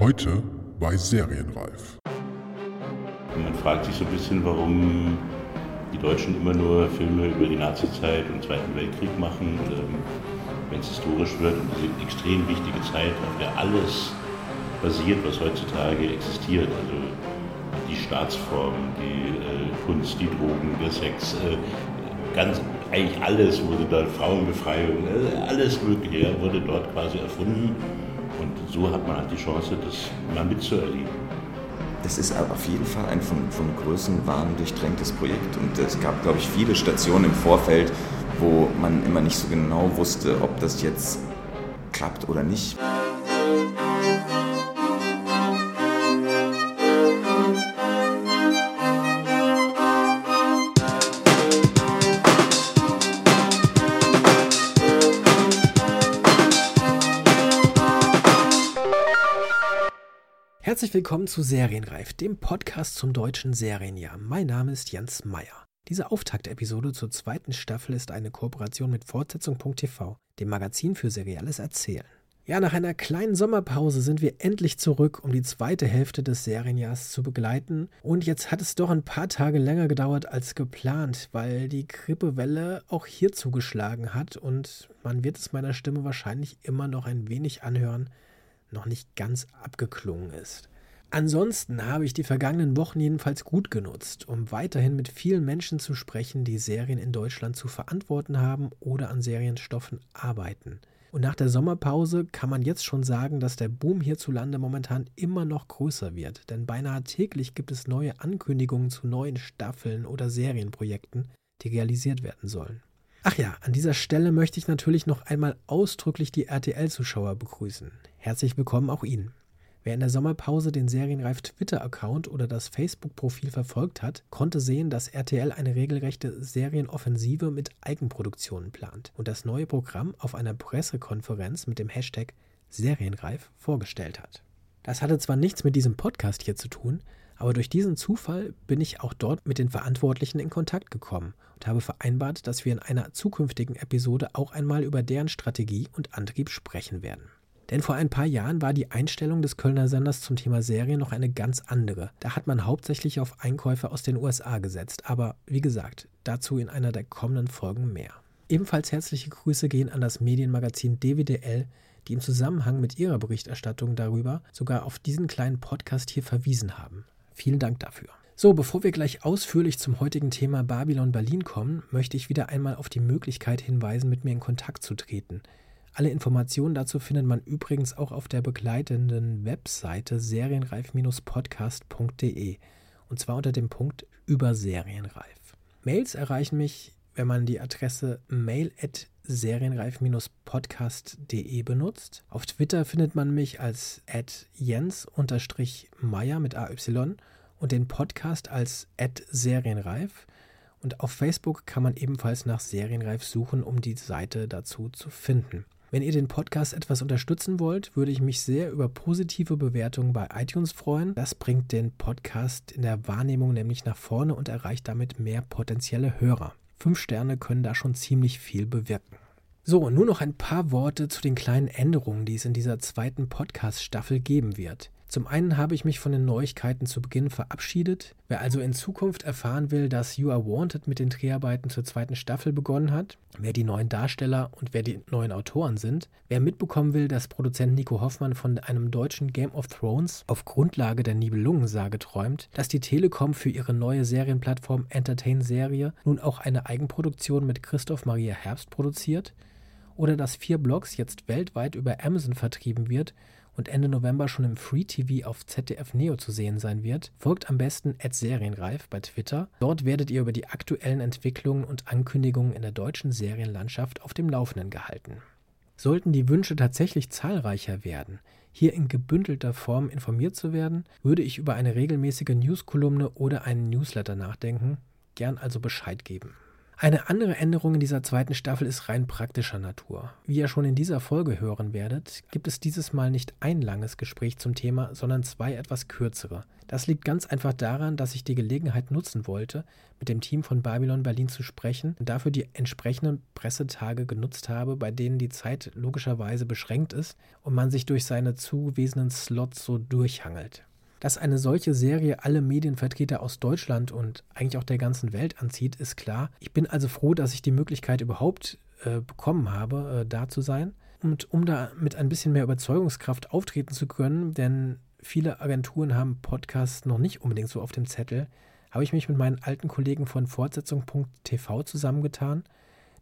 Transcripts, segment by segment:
Heute bei Serienreif. Man fragt sich so ein bisschen, warum die Deutschen immer nur Filme über die Nazizeit und Zweiten Weltkrieg machen, wenn es historisch wird und diese extrem wichtige Zeit, auf der alles basiert, was heutzutage existiert. Also die Staatsform, die äh, Kunst, die Drogen, der Sex, äh, ganz eigentlich alles wurde dort, Frauenbefreiung, äh, alles Mögliche wurde dort quasi erfunden. Und so hat man halt die Chance, das mal mitzuerleben. Das ist auf jeden Fall ein von, von Größenwahn durchtränktes Projekt. Und es gab, glaube ich, viele Stationen im Vorfeld, wo man immer nicht so genau wusste, ob das jetzt klappt oder nicht. Herzlich willkommen zu Serienreif, dem Podcast zum deutschen Serienjahr. Mein Name ist Jens Meyer. Diese Auftaktepisode zur zweiten Staffel ist eine Kooperation mit Fortsetzung.tv, dem Magazin für serielles Erzählen. Ja, nach einer kleinen Sommerpause sind wir endlich zurück, um die zweite Hälfte des Serienjahrs zu begleiten. Und jetzt hat es doch ein paar Tage länger gedauert als geplant, weil die Grippewelle auch hier zugeschlagen hat und man wird es meiner Stimme wahrscheinlich immer noch ein wenig anhören, noch nicht ganz abgeklungen ist. Ansonsten habe ich die vergangenen Wochen jedenfalls gut genutzt, um weiterhin mit vielen Menschen zu sprechen, die Serien in Deutschland zu verantworten haben oder an Serienstoffen arbeiten. Und nach der Sommerpause kann man jetzt schon sagen, dass der Boom hierzulande momentan immer noch größer wird, denn beinahe täglich gibt es neue Ankündigungen zu neuen Staffeln oder Serienprojekten, die realisiert werden sollen. Ach ja, an dieser Stelle möchte ich natürlich noch einmal ausdrücklich die RTL-Zuschauer begrüßen. Herzlich willkommen auch Ihnen. Wer in der Sommerpause den Serienreif Twitter-Account oder das Facebook-Profil verfolgt hat, konnte sehen, dass RTL eine regelrechte Serienoffensive mit Eigenproduktionen plant und das neue Programm auf einer Pressekonferenz mit dem Hashtag Serienreif vorgestellt hat. Das hatte zwar nichts mit diesem Podcast hier zu tun, aber durch diesen Zufall bin ich auch dort mit den Verantwortlichen in Kontakt gekommen und habe vereinbart, dass wir in einer zukünftigen Episode auch einmal über deren Strategie und Antrieb sprechen werden. Denn vor ein paar Jahren war die Einstellung des Kölner Senders zum Thema Serien noch eine ganz andere. Da hat man hauptsächlich auf Einkäufe aus den USA gesetzt. Aber wie gesagt, dazu in einer der kommenden Folgen mehr. Ebenfalls herzliche Grüße gehen an das Medienmagazin DWDL, die im Zusammenhang mit ihrer Berichterstattung darüber sogar auf diesen kleinen Podcast hier verwiesen haben. Vielen Dank dafür. So, bevor wir gleich ausführlich zum heutigen Thema Babylon Berlin kommen, möchte ich wieder einmal auf die Möglichkeit hinweisen, mit mir in Kontakt zu treten. Alle Informationen dazu findet man übrigens auch auf der begleitenden Webseite serienreif-podcast.de und zwar unter dem Punkt über Serienreif. Mails erreichen mich, wenn man die Adresse mail at serienreif-podcast.de benutzt. Auf Twitter findet man mich als jens-meyer mit AY und den Podcast als serienreif. Und auf Facebook kann man ebenfalls nach Serienreif suchen, um die Seite dazu zu finden. Wenn ihr den Podcast etwas unterstützen wollt, würde ich mich sehr über positive Bewertungen bei iTunes freuen. Das bringt den Podcast in der Wahrnehmung nämlich nach vorne und erreicht damit mehr potenzielle Hörer. Fünf Sterne können da schon ziemlich viel bewirken. So, nur noch ein paar Worte zu den kleinen Änderungen, die es in dieser zweiten Podcast-Staffel geben wird. Zum einen habe ich mich von den Neuigkeiten zu Beginn verabschiedet. Wer also in Zukunft erfahren will, dass You Are Wanted mit den Dreharbeiten zur zweiten Staffel begonnen hat, wer die neuen Darsteller und wer die neuen Autoren sind, wer mitbekommen will, dass Produzent Nico Hoffmann von einem deutschen Game of Thrones auf Grundlage der Nibelungensage träumt, dass die Telekom für ihre neue Serienplattform Entertain Serie nun auch eine Eigenproduktion mit Christoph Maria Herbst produziert, oder dass vier Blogs jetzt weltweit über Amazon vertrieben wird und Ende November schon im Free TV auf ZDF Neo zu sehen sein wird, folgt am besten Serienreif bei Twitter. Dort werdet ihr über die aktuellen Entwicklungen und Ankündigungen in der deutschen Serienlandschaft auf dem Laufenden gehalten. Sollten die Wünsche tatsächlich zahlreicher werden, hier in gebündelter Form informiert zu werden, würde ich über eine regelmäßige Newskolumne oder einen Newsletter nachdenken, gern also Bescheid geben. Eine andere Änderung in dieser zweiten Staffel ist rein praktischer Natur. Wie ihr schon in dieser Folge hören werdet, gibt es dieses Mal nicht ein langes Gespräch zum Thema, sondern zwei etwas kürzere. Das liegt ganz einfach daran, dass ich die Gelegenheit nutzen wollte, mit dem Team von Babylon Berlin zu sprechen und dafür die entsprechenden Pressetage genutzt habe, bei denen die Zeit logischerweise beschränkt ist und man sich durch seine zugewiesenen Slots so durchhangelt. Dass eine solche Serie alle Medienvertreter aus Deutschland und eigentlich auch der ganzen Welt anzieht, ist klar. Ich bin also froh, dass ich die Möglichkeit überhaupt äh, bekommen habe, äh, da zu sein. Und um da mit ein bisschen mehr Überzeugungskraft auftreten zu können, denn viele Agenturen haben Podcasts noch nicht unbedingt so auf dem Zettel, habe ich mich mit meinen alten Kollegen von Fortsetzung.tv zusammengetan.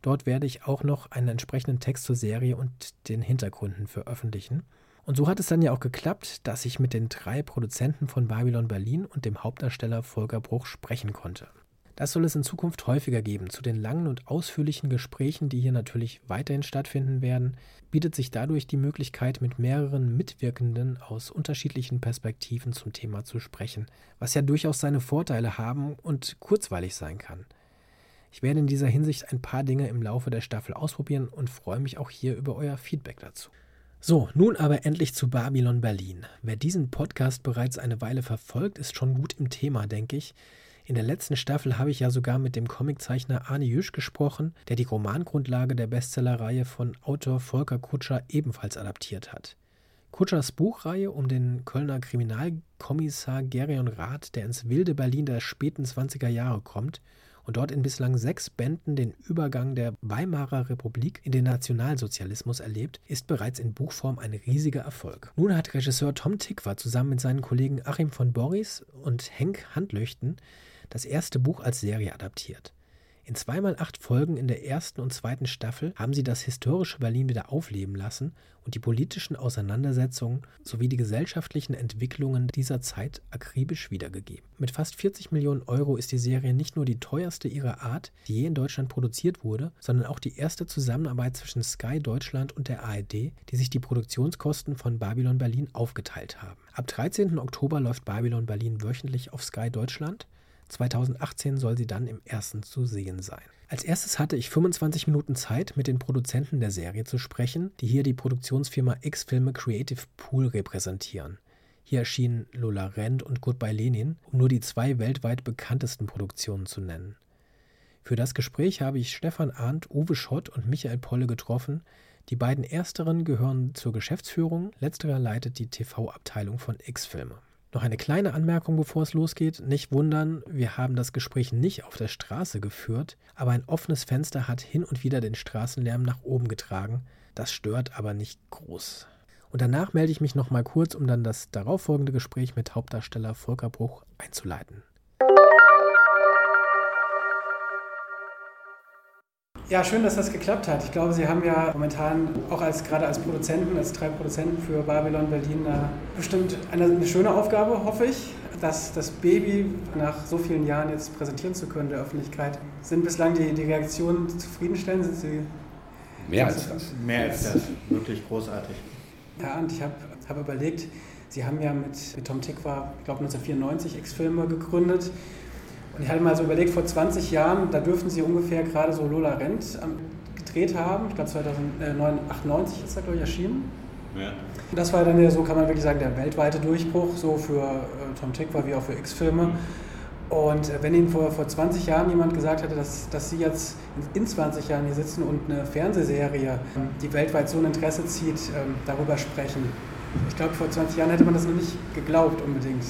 Dort werde ich auch noch einen entsprechenden Text zur Serie und den Hintergründen veröffentlichen. Und so hat es dann ja auch geklappt, dass ich mit den drei Produzenten von Babylon Berlin und dem Hauptdarsteller Volker Bruch sprechen konnte. Das soll es in Zukunft häufiger geben. Zu den langen und ausführlichen Gesprächen, die hier natürlich weiterhin stattfinden werden, bietet sich dadurch die Möglichkeit, mit mehreren Mitwirkenden aus unterschiedlichen Perspektiven zum Thema zu sprechen, was ja durchaus seine Vorteile haben und kurzweilig sein kann. Ich werde in dieser Hinsicht ein paar Dinge im Laufe der Staffel ausprobieren und freue mich auch hier über euer Feedback dazu. So, nun aber endlich zu Babylon Berlin. Wer diesen Podcast bereits eine Weile verfolgt, ist schon gut im Thema, denke ich. In der letzten Staffel habe ich ja sogar mit dem Comiczeichner Arne Jüsch gesprochen, der die Romangrundlage der Bestsellerreihe von Autor Volker Kutscher ebenfalls adaptiert hat. Kutschers Buchreihe um den Kölner Kriminalkommissar Gerion Rath, der ins wilde Berlin der späten 20er Jahre kommt und dort in bislang sechs Bänden den Übergang der Weimarer Republik in den Nationalsozialismus erlebt, ist bereits in Buchform ein riesiger Erfolg. Nun hat Regisseur Tom Tikva zusammen mit seinen Kollegen Achim von Boris und Henk Handlöchten das erste Buch als Serie adaptiert. In zweimal acht Folgen in der ersten und zweiten Staffel haben sie das historische Berlin wieder aufleben lassen und die politischen Auseinandersetzungen sowie die gesellschaftlichen Entwicklungen dieser Zeit akribisch wiedergegeben. Mit fast 40 Millionen Euro ist die Serie nicht nur die teuerste ihrer Art, die je in Deutschland produziert wurde, sondern auch die erste Zusammenarbeit zwischen Sky Deutschland und der ARD, die sich die Produktionskosten von Babylon Berlin aufgeteilt haben. Ab 13. Oktober läuft Babylon Berlin wöchentlich auf Sky Deutschland. 2018 soll sie dann im ersten zu sehen sein. Als erstes hatte ich 25 Minuten Zeit, mit den Produzenten der Serie zu sprechen, die hier die Produktionsfirma X-Filme Creative Pool repräsentieren. Hier erschienen Lola Rent und Goodbye Lenin, um nur die zwei weltweit bekanntesten Produktionen zu nennen. Für das Gespräch habe ich Stefan Arndt, Uwe Schott und Michael Polle getroffen. Die beiden ersteren gehören zur Geschäftsführung, letzterer leitet die TV-Abteilung von X-Filme. Noch eine kleine Anmerkung, bevor es losgeht. Nicht wundern, wir haben das Gespräch nicht auf der Straße geführt, aber ein offenes Fenster hat hin und wieder den Straßenlärm nach oben getragen. Das stört aber nicht groß. Und danach melde ich mich noch mal kurz, um dann das darauffolgende Gespräch mit Hauptdarsteller Volker Bruch einzuleiten. Ja, schön, dass das geklappt hat. Ich glaube, Sie haben ja momentan auch als gerade als Produzenten, als drei Produzenten für Babylon Berlin äh, bestimmt eine, eine, schöne Aufgabe, hoffe ich, dass das Baby nach so vielen Jahren jetzt präsentieren zu können der Öffentlichkeit. Sind bislang die, die Reaktionen zufriedenstellend? Sind Sie mehr als das? Mehr als das. Wirklich großartig. Ja, und ich habe hab überlegt, Sie haben ja mit, mit Tom Tikva, ich glaube 1994 X-Filme gegründet. Und ich hatte mal so überlegt, vor 20 Jahren, da dürften sie ungefähr gerade so Lola Rent gedreht haben. Ich glaube 2098 ist er, glaube ich, erschienen. Ja. Das war dann ja so, kann man wirklich sagen, der weltweite Durchbruch, so für äh, Tom Tickwer wie auch für X-Filme. Mhm. Und äh, wenn Ihnen vor, vor 20 Jahren jemand gesagt hätte, dass, dass Sie jetzt in 20 Jahren hier sitzen und eine Fernsehserie, die weltweit so ein Interesse zieht, ähm, darüber sprechen. Ich glaube, vor 20 Jahren hätte man das noch nicht geglaubt unbedingt,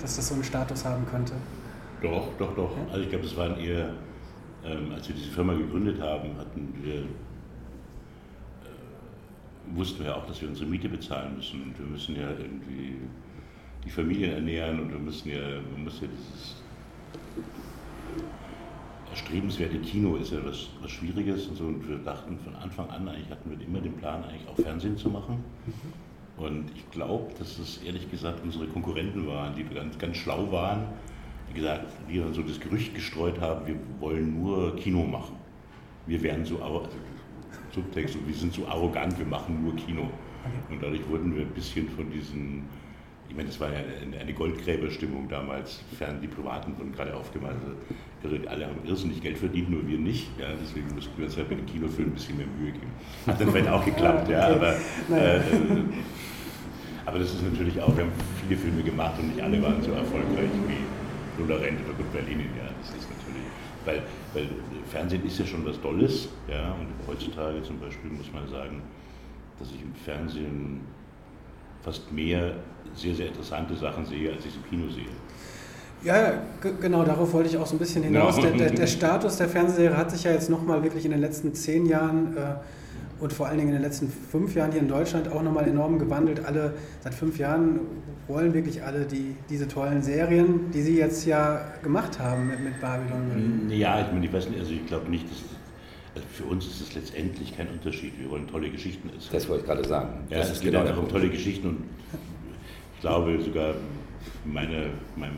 dass das so einen Status haben könnte. Doch, doch, doch. Also ich glaube, das waren eher, ähm, als wir diese Firma gegründet haben, hatten wir, äh, wussten wir auch, dass wir unsere Miete bezahlen müssen und wir müssen ja irgendwie die Familien ernähren und wir müssen ja, man muss ja dieses erstrebenswerte Kino ist ja was, was Schwieriges und so und wir dachten von Anfang an eigentlich hatten wir immer den Plan eigentlich auch Fernsehen zu machen. Mhm. Und ich glaube, dass es ehrlich gesagt unsere Konkurrenten waren, die ganz, ganz schlau waren gesagt, die dann so das Gerücht gestreut haben, wir wollen nur Kino machen. Wir wären so, also Subtext, wir sind so arrogant, wir machen nur Kino. Und dadurch wurden wir ein bisschen von diesen ich meine, das war ja eine, Goldgräberstimmung damals, fern Diplomaten wurden gerade aufgemalt. Also, alle haben irrsinnig Geld verdient, nur wir nicht. Ja, deswegen mussten wir uns halt bei den Kinofilmen ein bisschen mehr Mühe geben. Hat dann vielleicht auch geklappt, ja, aber, äh, aber das ist natürlich auch, wir haben viele Filme gemacht und nicht alle waren so erfolgreich wie Lullerent oder Good Berlin. Ja, das ist natürlich, weil, weil Fernsehen ist ja schon was Tolles, ja, und heutzutage zum Beispiel muss man sagen, dass ich im Fernsehen fast mehr sehr, sehr interessante Sachen sehe, als ich im Kino sehe. Ja, genau, darauf wollte ich auch so ein bisschen hinaus. Der, der, der, Status der Fernsehserie hat sich ja jetzt nochmal wirklich in den letzten zehn Jahren äh, und vor allen Dingen in den letzten fünf Jahren hier in Deutschland auch nochmal enorm gewandelt. Alle seit fünf Jahren wollen wirklich alle die, diese tollen Serien, die Sie jetzt ja gemacht haben mit, mit Babylon. Ja, ich, meine, ich weiß nicht, also ich glaube nicht, dass also für uns ist es letztendlich kein Unterschied. Wir wollen tolle Geschichten erzählen. Das wollte ich gerade sagen. Ja, das es geht genau darum, tolle Geschichten und ich glaube sogar meine, meinem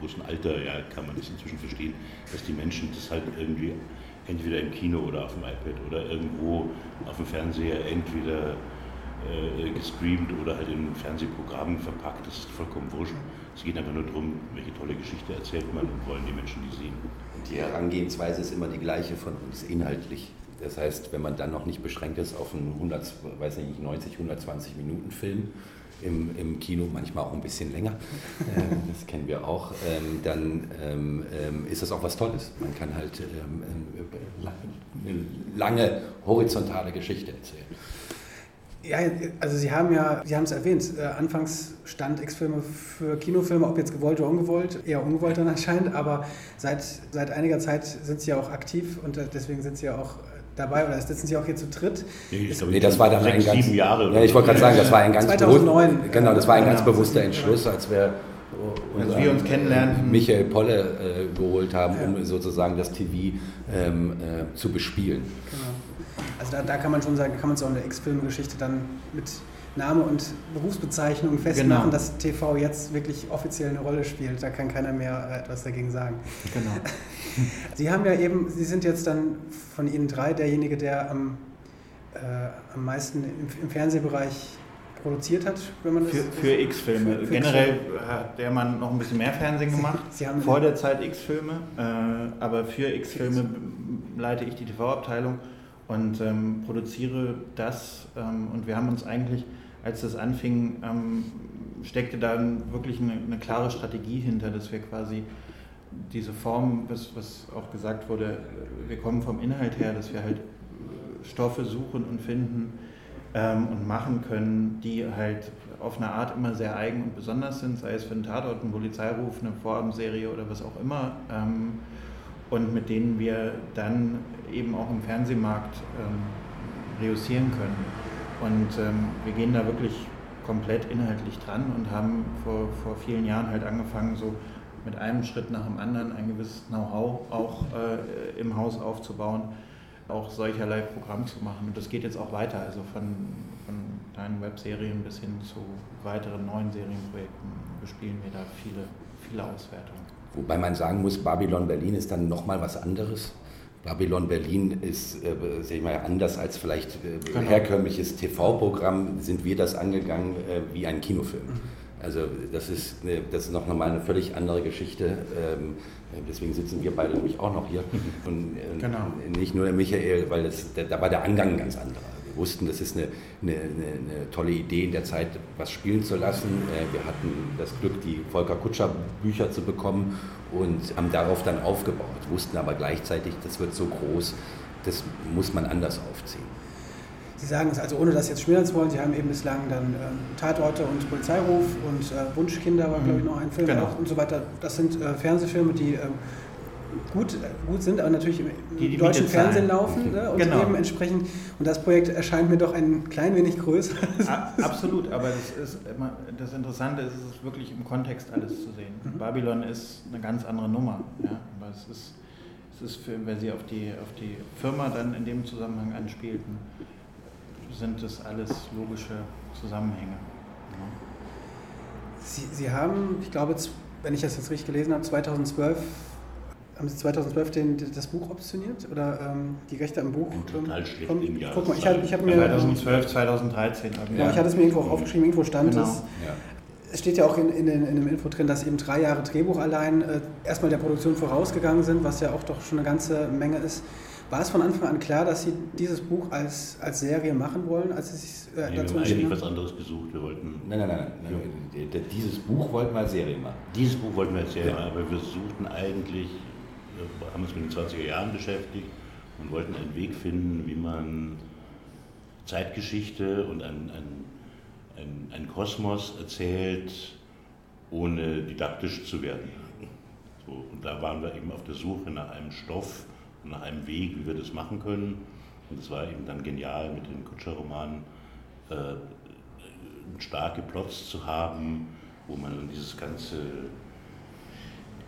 großen Alter ja, kann man das inzwischen verstehen, dass die Menschen das halt irgendwie entweder im Kino oder auf dem iPad oder irgendwo auf dem Fernseher entweder äh, gestreamt oder halt in Fernsehprogrammen verpackt. Das ist vollkommen wurscht. Es geht einfach nur darum, welche tolle Geschichte erzählt man und wollen die Menschen die sehen. Und die Herangehensweise ist immer die gleiche von uns, inhaltlich. Das heißt, wenn man dann noch nicht beschränkt ist auf einen 100, weiß nicht, 90, 120 Minuten Film, im, im Kino, manchmal auch ein bisschen länger, äh, das kennen wir auch, ähm, dann ähm, ähm, ist das auch was Tolles. Man kann halt ähm, ähm, eine lange horizontale Geschichte erzählen. Ja, also Sie haben ja, Sie haben es erwähnt, äh, anfangs stand X-Filme für Kinofilme, ob jetzt gewollt oder ungewollt, eher ungewollt dann anscheinend, aber seit, seit einiger Zeit sind Sie ja auch aktiv und äh, deswegen sind Sie ja auch dabei oder sitzen Sie auch hier zu dritt? Nee, ich nee das war dann sechs, ein ganz, sieben Jahre. Ja, ich wollte gerade sagen, das war ein ganz 2009. Bewusst, genau, das war ein ganz bewusster Entschluss, als wir als wir uns kennenlernen. Michael Polle äh, geholt haben, um sozusagen das TV ähm, äh, zu bespielen. Genau. Also da, da, kann man schon sagen, kann man es auch in der X-Film-Geschichte dann mit Name und Berufsbezeichnung festmachen, genau. dass TV jetzt wirklich offiziell eine Rolle spielt. Da kann keiner mehr äh, etwas dagegen sagen. Genau. Sie haben ja eben, Sie sind jetzt dann von Ihnen drei derjenige, der am, äh, am meisten im, im, Fernsehbereich produziert hat, wenn man das Für, für X-Filme. Generell hat der Mann noch ein bisschen mehr Fernsehen gemacht, vor der Zeit X-Filme. Äh, aber für X-Filme leite ich die TV-Abteilung und ähm, produziere das. Ähm, und wir haben uns eigentlich, als das anfing, ähm, steckte da wirklich eine, eine, klare Strategie hinter, dass wir quasi diese Form, was, was auch gesagt wurde, wir kommen vom Inhalt her, dass wir halt Stoffe suchen und finden ähm, und machen können, die halt auf eine Art immer sehr eigen und besonders sind, sei es für einen Tatort, einen Polizeiruf, eine Vorabendserie oder was auch immer. Ähm, und mit denen wir dann eben auch im Fernsehmarkt ähm, können. Und ähm, wir gehen da wirklich komplett inhaltlich dran und haben vor, vor vielen Jahren halt angefangen, so mit einem Schritt nach dem anderen ein gewisses Know-how auch äh, im Haus aufzubauen, auch solcherlei Programm zu machen. Und das geht jetzt auch weiter, also von, von deinen Webserien bis hin zu weiteren neuen Serienprojekten bespielen wir da viele, viele Auswertungen. Wobei man sagen muss, Babylon Berlin ist dann nochmal was anderes. Babylon Berlin ist, äh, sag ich mal, anders als vielleicht äh, genau. herkömmliches TV-Programm, sind wir das angegangen äh, wie ein Kinofilm. Mhm. Also das ist, eine, das ist noch mal eine völlig andere Geschichte. Ähm, deswegen sitzen wir beide nämlich auch noch hier. Und, äh, genau. nicht nur der Michael, weil das, da war der Angang ganz anderer wussten, das ist eine, eine, eine, tolle Idee, in der Zeit was spielen zu lassen. Äh, wir hatten das Glück, die Volker Kutscher Bücher zu bekommen und haben darauf dann aufgebaut, wussten aber gleichzeitig, das wird so groß, das muss man anders aufziehen. Sie sagen es also, ohne das jetzt schmälern zu wollen, Sie haben eben bislang dann äh, Tatorte und Polizeiruf und äh, Wunschkinder war, glaube ich, noch ein Film genau. und so weiter. Das sind äh, Fernsehfilme, die ähm, gut, gut sind, aber natürlich im die, die deutschen Fernsehen laufen ne? und genau. eben entsprechend. Und das Projekt erscheint mir doch ein klein wenig größer. Absolut, aber das, ist immer, das Interessante ist, es ist wirklich im Kontext alles zu sehen. Mhm. Babylon ist eine ganz andere Nummer. Ja? Aber es ist, es ist für, wenn Sie auf die, auf die Firma dann in dem Zusammenhang anspielten, sind das alles logische Zusammenhänge. Ja. Sie, Sie haben, ich glaube, wenn ich das jetzt richtig gelesen habe, 2012 haben Sie 2012 den, das Buch optioniert oder ähm, die Rechte am Buch? Total ähm, schlecht im Jahr. Guck mal, ich habe ich hab mir. 2012, 2013. Genau, ja. ich hatte es mir irgendwo auch aufgeschrieben, irgendwo stand genau. es. Ja. Es steht ja auch in, in, in, dem Info drin, dass eben drei Jahre Drehbuch allein äh, erstmal der Produktion vorausgegangen sind, was ja auch doch schon eine ganze Menge ist. War es von Anfang an klar, dass Sie dieses Buch als, als Serie machen wollen, als Sie sich äh, nee, dazu wir haben eigentlich was anderes gesucht. Wir wollten. Nein, nein, nein. nein. Ja. Dieses Buch wollten wir als Serie machen. Dieses Buch wollten wir als Serie machen, aber wir suchten eigentlich, haben uns mit den 20er Jahren beschäftigt und wollten einen Weg finden, wie man Zeitgeschichte und ein, ein, ein, Kosmos erzählt, ohne didaktisch zu werden. So, und da waren wir eben auf der Suche nach einem Stoff, nach einem Weg, wie wir das machen können. Und es war eben dann genial, mit den Kutscher-Romanen äh, starke Plots zu haben, wo man in dieses ganze,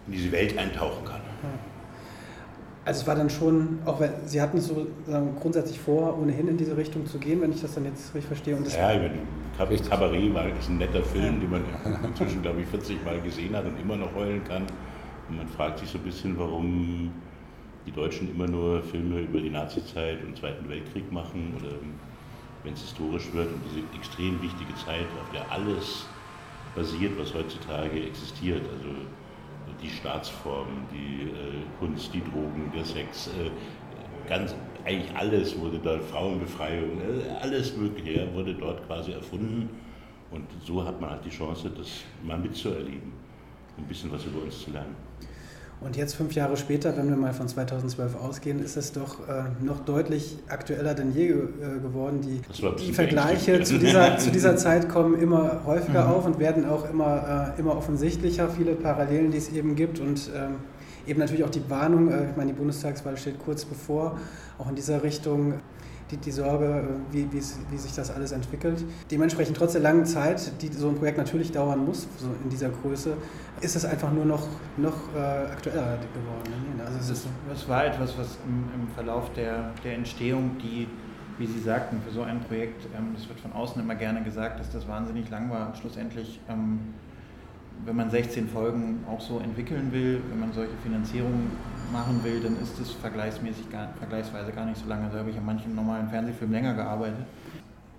in diese Welt eintauchen kann. Also es war dann schon, auch wenn Sie hatten so grundsätzlich vor, ohnehin in diese Richtung zu gehen, wenn ich das dann jetzt richtig verstehe. Und das ja, ich meine, Cabaret war, ist ein netter Film, ja. den man inzwischen, glaube ich, 40 Mal gesehen hat und immer noch heulen kann. Und man fragt sich so ein bisschen, warum die Deutschen immer nur Filme über die Nazizeit und Zweiten Weltkrieg machen oder wenn es historisch wird und diese extrem wichtige Zeit, auf der alles basiert, was heutzutage existiert. Also die Staatsformen, die äh, Kunst, die Drogen, der Sex, äh, ganz, eigentlich alles wurde dort, Frauenbefreiung, äh, alles Mögliche wurde dort quasi erfunden. Und so hat man halt die Chance, das mal mitzuerleben, ein bisschen was über uns zu lernen. Und jetzt, fünf Jahre später, wenn wir mal von 2012 ausgehen, ist es doch äh, noch deutlich aktueller denn je äh, geworden. Die, die Vergleiche zu dieser, zu dieser Zeit kommen immer häufiger mhm. auf und werden auch immer, äh, immer offensichtlicher, viele Parallelen, die es eben gibt. Und ähm, eben natürlich auch die Warnung, äh, ich meine, die Bundestagswahl steht kurz bevor, auch in dieser Richtung die, die Sorge, äh, wie, wie, wie sich das alles entwickelt. Dementsprechend trotz der langen Zeit, die so ein Projekt natürlich dauern muss, so in dieser Größe, ist es einfach nur noch, noch äh, aktueller geworden. Ne? Also es, es war etwas, was im, im Verlauf der, der Entstehung, die wie Sie sagten, für so ein Projekt, ähm, das wird von außen immer gerne gesagt, dass das wahnsinnig lang war. Schlussendlich ähm, wenn man 16 Folgen auch so entwickeln will, wenn man solche Finanzierungen machen will, dann ist es vergleichsmäßig gar, vergleichsweise gar nicht so lange. Da habe ich an manchen normalen Fernsehfilmen länger gearbeitet.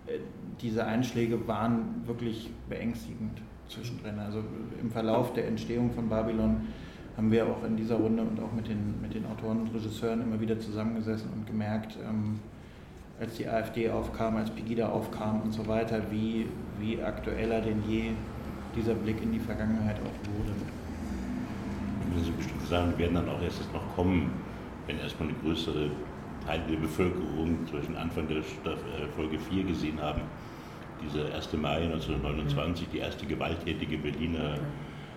Äh, diese Einschläge waren wirklich beängstigend zwischendrin. Also im Verlauf der Entstehung von Babylon haben wir auch in dieser Runde und auch mit den, mit den Autoren und Regisseuren immer wieder zusammengesessen und gemerkt, ähm, als die AfD aufkam, als Pegida aufkam und so weiter, wie, wie aktueller denn je dieser Blick in die Vergangenheit auch wurde. Diese bestimmte Sachen werden dann auch erst noch kommen, wenn erstmal eine größere Teil der Bevölkerung zwischen Anfang der äh, Folge 4 gesehen haben. Dieser 1. Mai 1929, die erste gewalttätige Berliner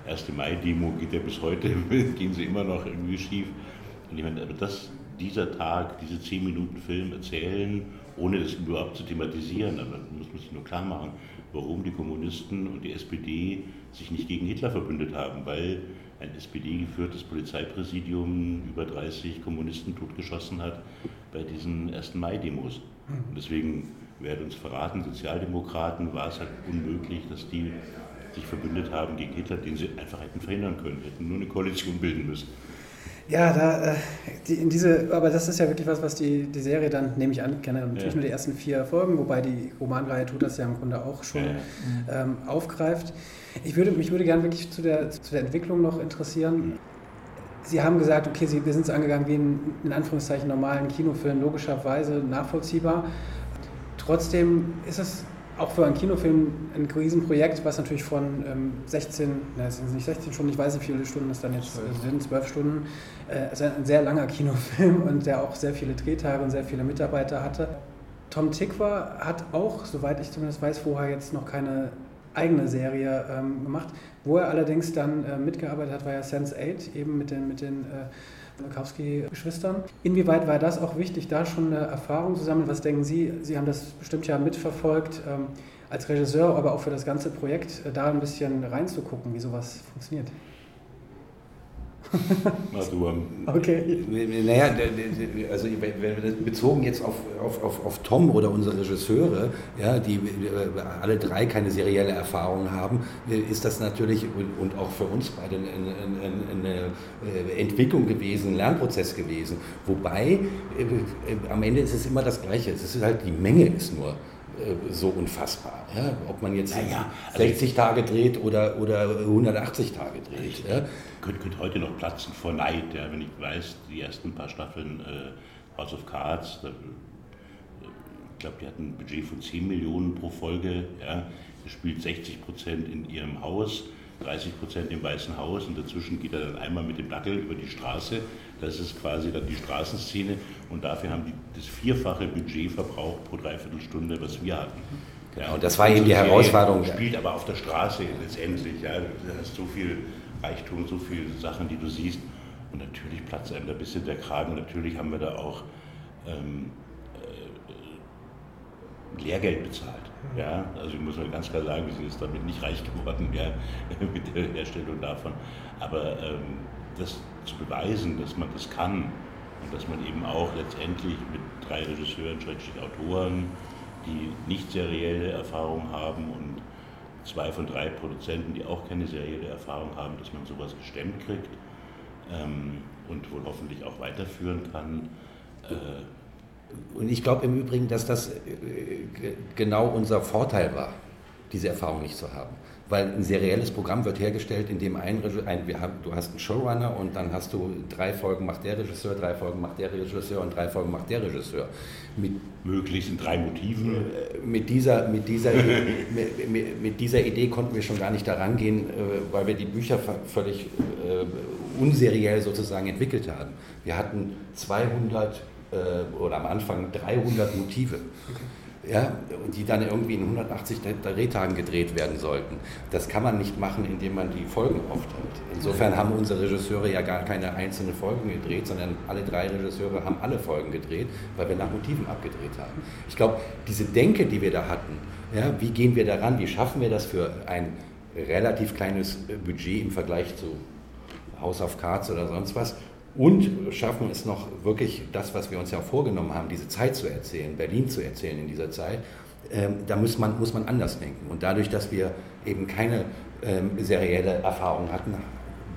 1. Mai-Demo geht ja bis heute, gehen sie immer noch irgendwie schief. Und ich meine, aber das, dieser Tag, diese 10 Minuten Film erzählen, ohne das überhaupt zu thematisieren, aber das muss man sich nur klar machen, warum die Kommunisten und die SPD sich nicht gegen Hitler verbündet haben, weil ein SPD-geführtes Polizeipräsidium über 30 Kommunisten totgeschossen hat bei diesen 1. Mai-Demos. Und deswegen werden uns verraten, Sozialdemokraten war es halt unmöglich, dass die sich verbündet haben gegen Hitler, den sie einfach hätten verhindern können, hätten nur eine Koalition bilden müssen. Ja, da, äh, die, in diese, aber das ist ja wirklich was, was die, die Serie dann, nehme ich an, kenne natürlich ja. nur die ersten vier Folgen, wobei die Romanreihe tut das ja im Grunde auch schon ja. ähm, aufgreift. Ich würde, mich würde gerne wirklich zu der, zu der Entwicklung noch interessieren. Sie haben gesagt, okay, Sie, wir sind es angegangen wie ein, in Anführungszeichen normalen Kinofilm, logischerweise nachvollziehbar. Trotzdem ist es auch für einen Kinofilm ein Riesenprojekt, was natürlich von ähm, 16, na, es sind nicht 16 Stunden, ich weiß nicht, wie viele Stunden es dann jetzt 12. sind, 12 Stunden, äh, also ein sehr langer Kinofilm und der auch sehr viele Drehtage und sehr viele Mitarbeiter hatte. Tom Tikwa hat auch, soweit ich zumindest weiß, vorher jetzt noch keine eigene Serie ähm, gemacht. Wo er allerdings dann äh, mitgearbeitet hat, war ja Sense8, eben mit den, mit den äh, Wachowski-Geschwistern. Inwieweit war das auch wichtig, da schon eine Erfahrung zu sammeln? Was denken Sie? Sie haben das bestimmt ja mitverfolgt ähm, als Regisseur, aber auch für das ganze Projekt, äh, da ein bisschen reinzugucken, wie sowas funktioniert. Mach du. Okay. Naja, also bezogen jetzt auf, auf, auf, auf Tom oder unsere Regisseure, ja, die alle drei keine serielle Erfahrung haben, ist das natürlich und auch für uns beide eine äh, Entwicklung gewesen, ein Lernprozess gewesen. Wobei äh, am Ende ist es immer das Gleiche. Es ist halt die Menge ist nur äh, so unfassbar. Ja? Ob man jetzt ja, 60 also Tage dreht oder, oder 180 Tage dreht. Ja? Könnte, könnte heute noch platzen vor Neid, ja, wenn ich weiß, die ersten paar Staffeln äh, House of Cards, da, ich glaube, die hatten ein Budget von 10 Millionen pro Folge. Ja. Spielt 60 Prozent in ihrem Haus, 30 Prozent im Weißen Haus und dazwischen geht er dann einmal mit dem Dackel über die Straße. Das ist quasi dann die Straßenszene und dafür haben die das vierfache Budget verbraucht pro Dreiviertelstunde, was wir hatten. Ja, und das war eben die Herausforderung. Spielt aber auf der Straße letztendlich. Ja. Du hast so viel Reichtum, so viele Sachen, die du siehst. Und natürlich platzt einem da ein bisschen der Kragen. Natürlich haben wir da auch ähm, äh, Lehrgeld bezahlt. Ja, also ich muss mal ganz klar sagen, wir sind jetzt damit nicht reich geworden ja, mit der Herstellung davon. Aber ähm, das zu beweisen, dass man das kann und dass man eben auch letztendlich mit drei Regisseuren, Schrägstrich Autoren, die nicht serielle Erfahrung haben und zwei von drei Produzenten, die auch keine serielle Erfahrung haben, dass man sowas gestemmt kriegt ähm, und wohl hoffentlich auch weiterführen kann. Äh, und ich glaube im Übrigen, dass das äh, genau unser Vorteil war, diese Erfahrung nicht zu haben weil ein serielles Programm wird hergestellt, in dem ein, ein wir haben, du hast einen Showrunner und dann hast du drei Folgen macht der Regisseur, drei Folgen macht der Regisseur und drei Folgen macht der Regisseur. Mit, Möglichst in drei Motiven. Äh, mit dieser, mit, dieser, mit, mit, dieser Idee konnten wir schon gar nicht daran gehen, äh, weil wir die Bücher völlig äh, unseriell sozusagen entwickelt haben. Wir hatten 200 oder am Anfang 300 Motive. Okay ja, die dann irgendwie in 180 Drehtagen gedreht werden sollten. Das kann man nicht machen, indem man die Folgen aufteilt. Insofern haben unsere Regisseure ja gar keine einzelnen Folgen gedreht, sondern alle drei Regisseure haben alle Folgen gedreht, weil wir nach Motiven abgedreht haben. Ich glaube, diese Denke, die wir da hatten, ja, wie gehen wir daran, wie schaffen wir das für ein relativ kleines Budget im Vergleich zu House of Cards oder sonst was, und schaffen es noch wirklich das, was wir uns ja vorgenommen haben, diese Zeit zu erzählen, Berlin zu erzählen in dieser Zeit. Ähm, da muss man, muss man anders denken. Und dadurch, dass wir eben keine ähm, serielle Erfahrung hatten,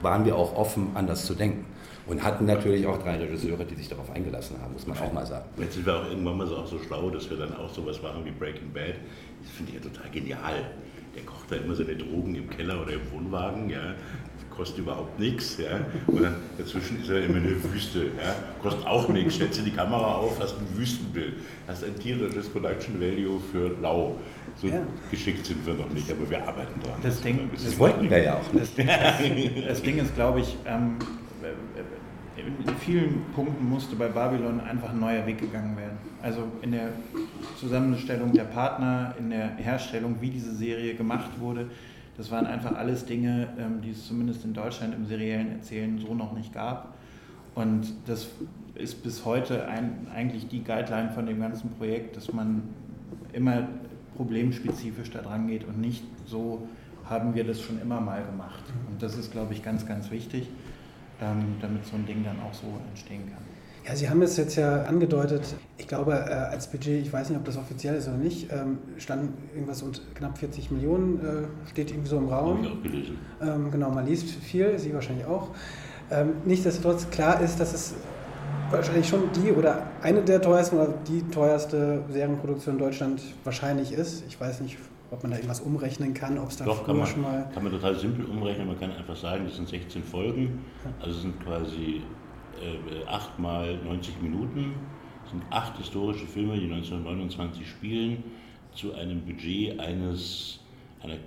waren wir auch offen, anders zu denken. Und hatten natürlich auch drei Regisseure, die sich darauf eingelassen haben, muss man auch mal sagen. Jetzt sind wir auch irgendwann mal so, auch so schlau, dass wir dann auch sowas machen wie Breaking Bad. Das finde ich ja total genial. Der kocht da immer seine Drogen im Keller oder im Wohnwagen, ja, kostet überhaupt nichts. Ja? Und dann dazwischen ist ja immer eine Wüste, ja? kostet auch nichts. Stellst du die Kamera auf, hast ein Wüstenbild, hast ein tierisches Production Value für lau. So ja. geschickt sind wir noch nicht, aber wir arbeiten dran. Das, Ding, das, das wollten wir ja auch. Das, das Ding ist, glaube ich, ähm, in vielen Punkten musste bei Babylon einfach ein neuer Weg gegangen werden. Also in der Zusammenstellung der Partner, in der Herstellung, wie diese Serie gemacht wurde, das waren einfach alles Dinge, ähm, die es zumindest in Deutschland im seriellen Erzählen so noch nicht gab. Und das ist bis heute ein, eigentlich die Guideline von dem ganzen Projekt, dass man immer problemspezifisch da dran geht und nicht so haben wir das schon immer mal gemacht. Und das ist, glaube ich, ganz, ganz wichtig, ähm, damit so ein Ding dann auch so entstehen kann. Ja, Sie haben es jetzt ja angedeutet. Ich glaube, äh, als Budget, ich weiß nicht, ob das offiziell ist oder nicht, ähm, standen irgendwas und knapp 40 Millionen, äh, steht irgendwie so im Raum. Habe ich auch gelesen. Ähm, genau, man liest viel, Sie wahrscheinlich auch. Ähm, nichtsdestotrotz klar ist, dass es wahrscheinlich schon die oder eine der teuersten oder die teuerste Serienproduktion in Deutschland wahrscheinlich ist. Ich weiß nicht, ob man da irgendwas umrechnen kann, ob es da Doch, kann man, schon mal. Kann man total simpel umrechnen. Man kann einfach sagen, das sind 16 Folgen. Also sind quasi äh, acht mal 90 Minuten. Das sind acht historische Filme, die 1929 spielen, zu einem Budget eines einer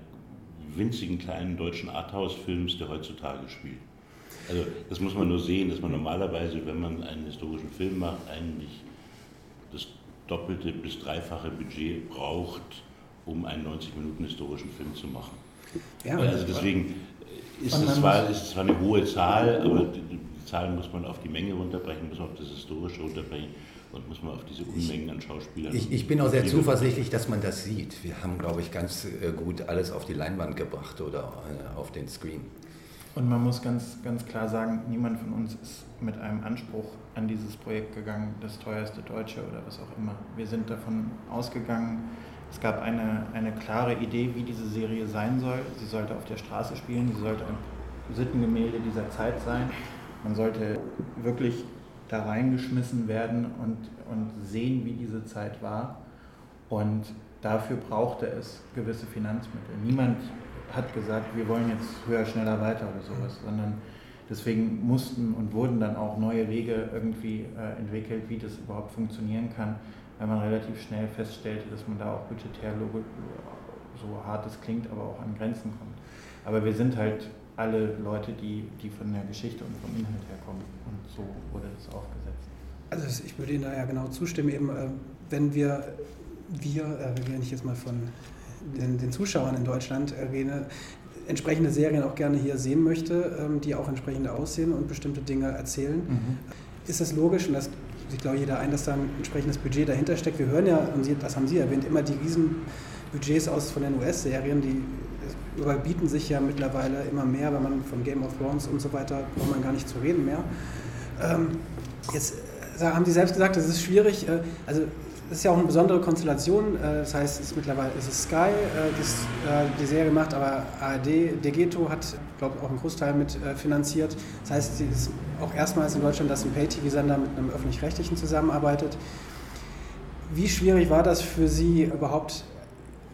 winzigen kleinen deutschen Arthouse-Films, der heutzutage spielt. Also das muss man nur sehen, dass man normalerweise, wenn man einen historischen Film macht, eigentlich das doppelte bis dreifache Budget braucht, um einen 90 Minuten historischen Film zu machen. Ja, also deswegen ist es, zwar, ist zwar eine hohe Zahl, aber Zahlen muss man auf die Menge runterbrechen, muss man auf das Historische runterbrechen und muss man auf diese Unmengen an Schauspielern. Ich, ich bin auch sehr zuversichtlich, dass man das sieht. Wir haben, glaube ich, ganz äh, gut alles auf die Leinwand gebracht oder äh, auf den Screen. Und man muss ganz, ganz klar sagen, niemand von uns ist mit einem Anspruch an dieses Projekt gegangen, das teuerste Deutsche oder was auch immer. Wir sind davon ausgegangen, es gab eine, eine klare Idee, wie diese Serie sein soll. Sie sollte auf der Straße spielen, sie sollte ein Sittengemälde dieser Zeit sein. Man sollte wirklich da reingeschmissen werden und, und sehen, wie diese Zeit war. Und dafür brauchte es gewisse Finanzmittel. Niemand hat gesagt, wir wollen jetzt höher, schneller, weiter oder sowas, sondern deswegen mussten und wurden dann auch neue Wege irgendwie äh, entwickelt, wie das überhaupt funktionieren kann, weil man relativ schnell feststellte, dass man da auch budgetär, so hart es klingt, aber auch an Grenzen kommt. Aber wir sind halt alle Leute, die, die von der Geschichte und vom Inhalt herkommen und so wurde das aufgesetzt. Also ich würde Ihnen da ja genau zustimmen, eben äh, wenn wir, wir, äh, wenn ich jetzt mal von den, den Zuschauern in Deutschland rede, entsprechende Serien auch gerne hier sehen möchte, ähm, die auch entsprechend aussehen und bestimmte Dinge erzählen. Mhm. Ist es logisch, und das sieht glaube jeder ein, dass da ein entsprechendes Budget dahinter steckt. Wir hören ja, und Sie, das haben Sie erwähnt, immer die Riesenbudgets aus von den US-Serien, die überbieten sich ja mittlerweile immer mehr, wenn man von Game of Thrones und so weiter, braucht man gar nicht zu reden mehr. Ähm, jetzt äh, haben Sie selbst gesagt, das ist schwierig. Äh, also das ist ja auch eine besondere Konstellation. Äh, das heißt, es ist mittlerweile ist es Sky, äh, das äh, die Serie macht, aber ARD, Degeto hat, glaube ich, auch einen Großteil mit finanziert. Das heißt, es ist auch erstmals in Deutschland, dass ein Pay-TV-Sender mit einem öffentlich-rechtlichen zusammenarbeitet. Wie schwierig war das für Sie überhaupt,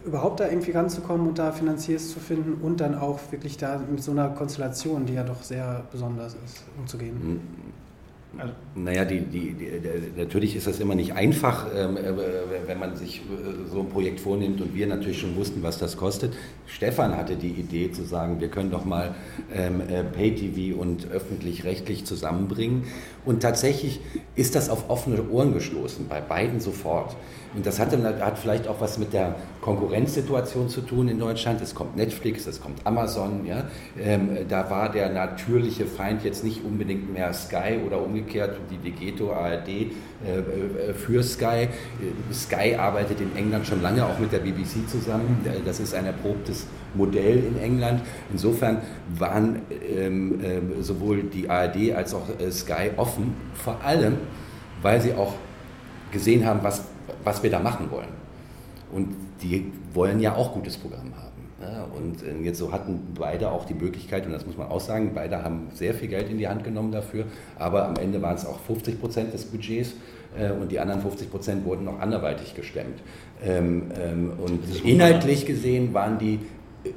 überhaupt da irgendwie ranzukommen und da Finanziers zu finden und dann auch wirklich da mit so einer Konstellation, die ja doch sehr besonders ist, umzugehen? Hm. Also, naja, die, die, die, natürlich ist das immer nicht einfach, ähm, äh, wenn man sich äh, so ein Projekt vornimmt und wir natürlich schon wussten, was das kostet. Stefan hatte die Idee zu sagen, wir können doch mal ähm, äh, Pay-TV und öffentlich-rechtlich zusammenbringen. Und tatsächlich ist das auf offene Ohren gestoßen, bei beiden sofort. Und das hatte, hat vielleicht auch was mit der Konkurrenzsituation zu tun in Deutschland. Es kommt Netflix, es kommt Amazon. Ja? Ähm, da war der natürliche Feind jetzt nicht unbedingt mehr Sky oder umgekehrt die Degeto ARD äh, äh, für Sky. Sky arbeitet in England schon lange auch mit der BBC zusammen. Das ist ein erprobtes Modell in England. Insofern waren ähm, äh, sowohl die ARD als auch äh, Sky offen, vor allem weil sie auch gesehen haben, was was wir da machen wollen. Und die wollen ja auch gutes Programm haben. Ja, und äh, jetzt so hatten beide auch die Möglichkeit, und das muss man auch sagen, beide haben sehr viel Geld in die Hand genommen dafür, aber am Ende waren es auch 50 Prozent des Budgets äh, und die anderen 50 Prozent wurden noch anderweitig gestemmt. Ähm, ähm, und inhaltlich gesehen waren die äh,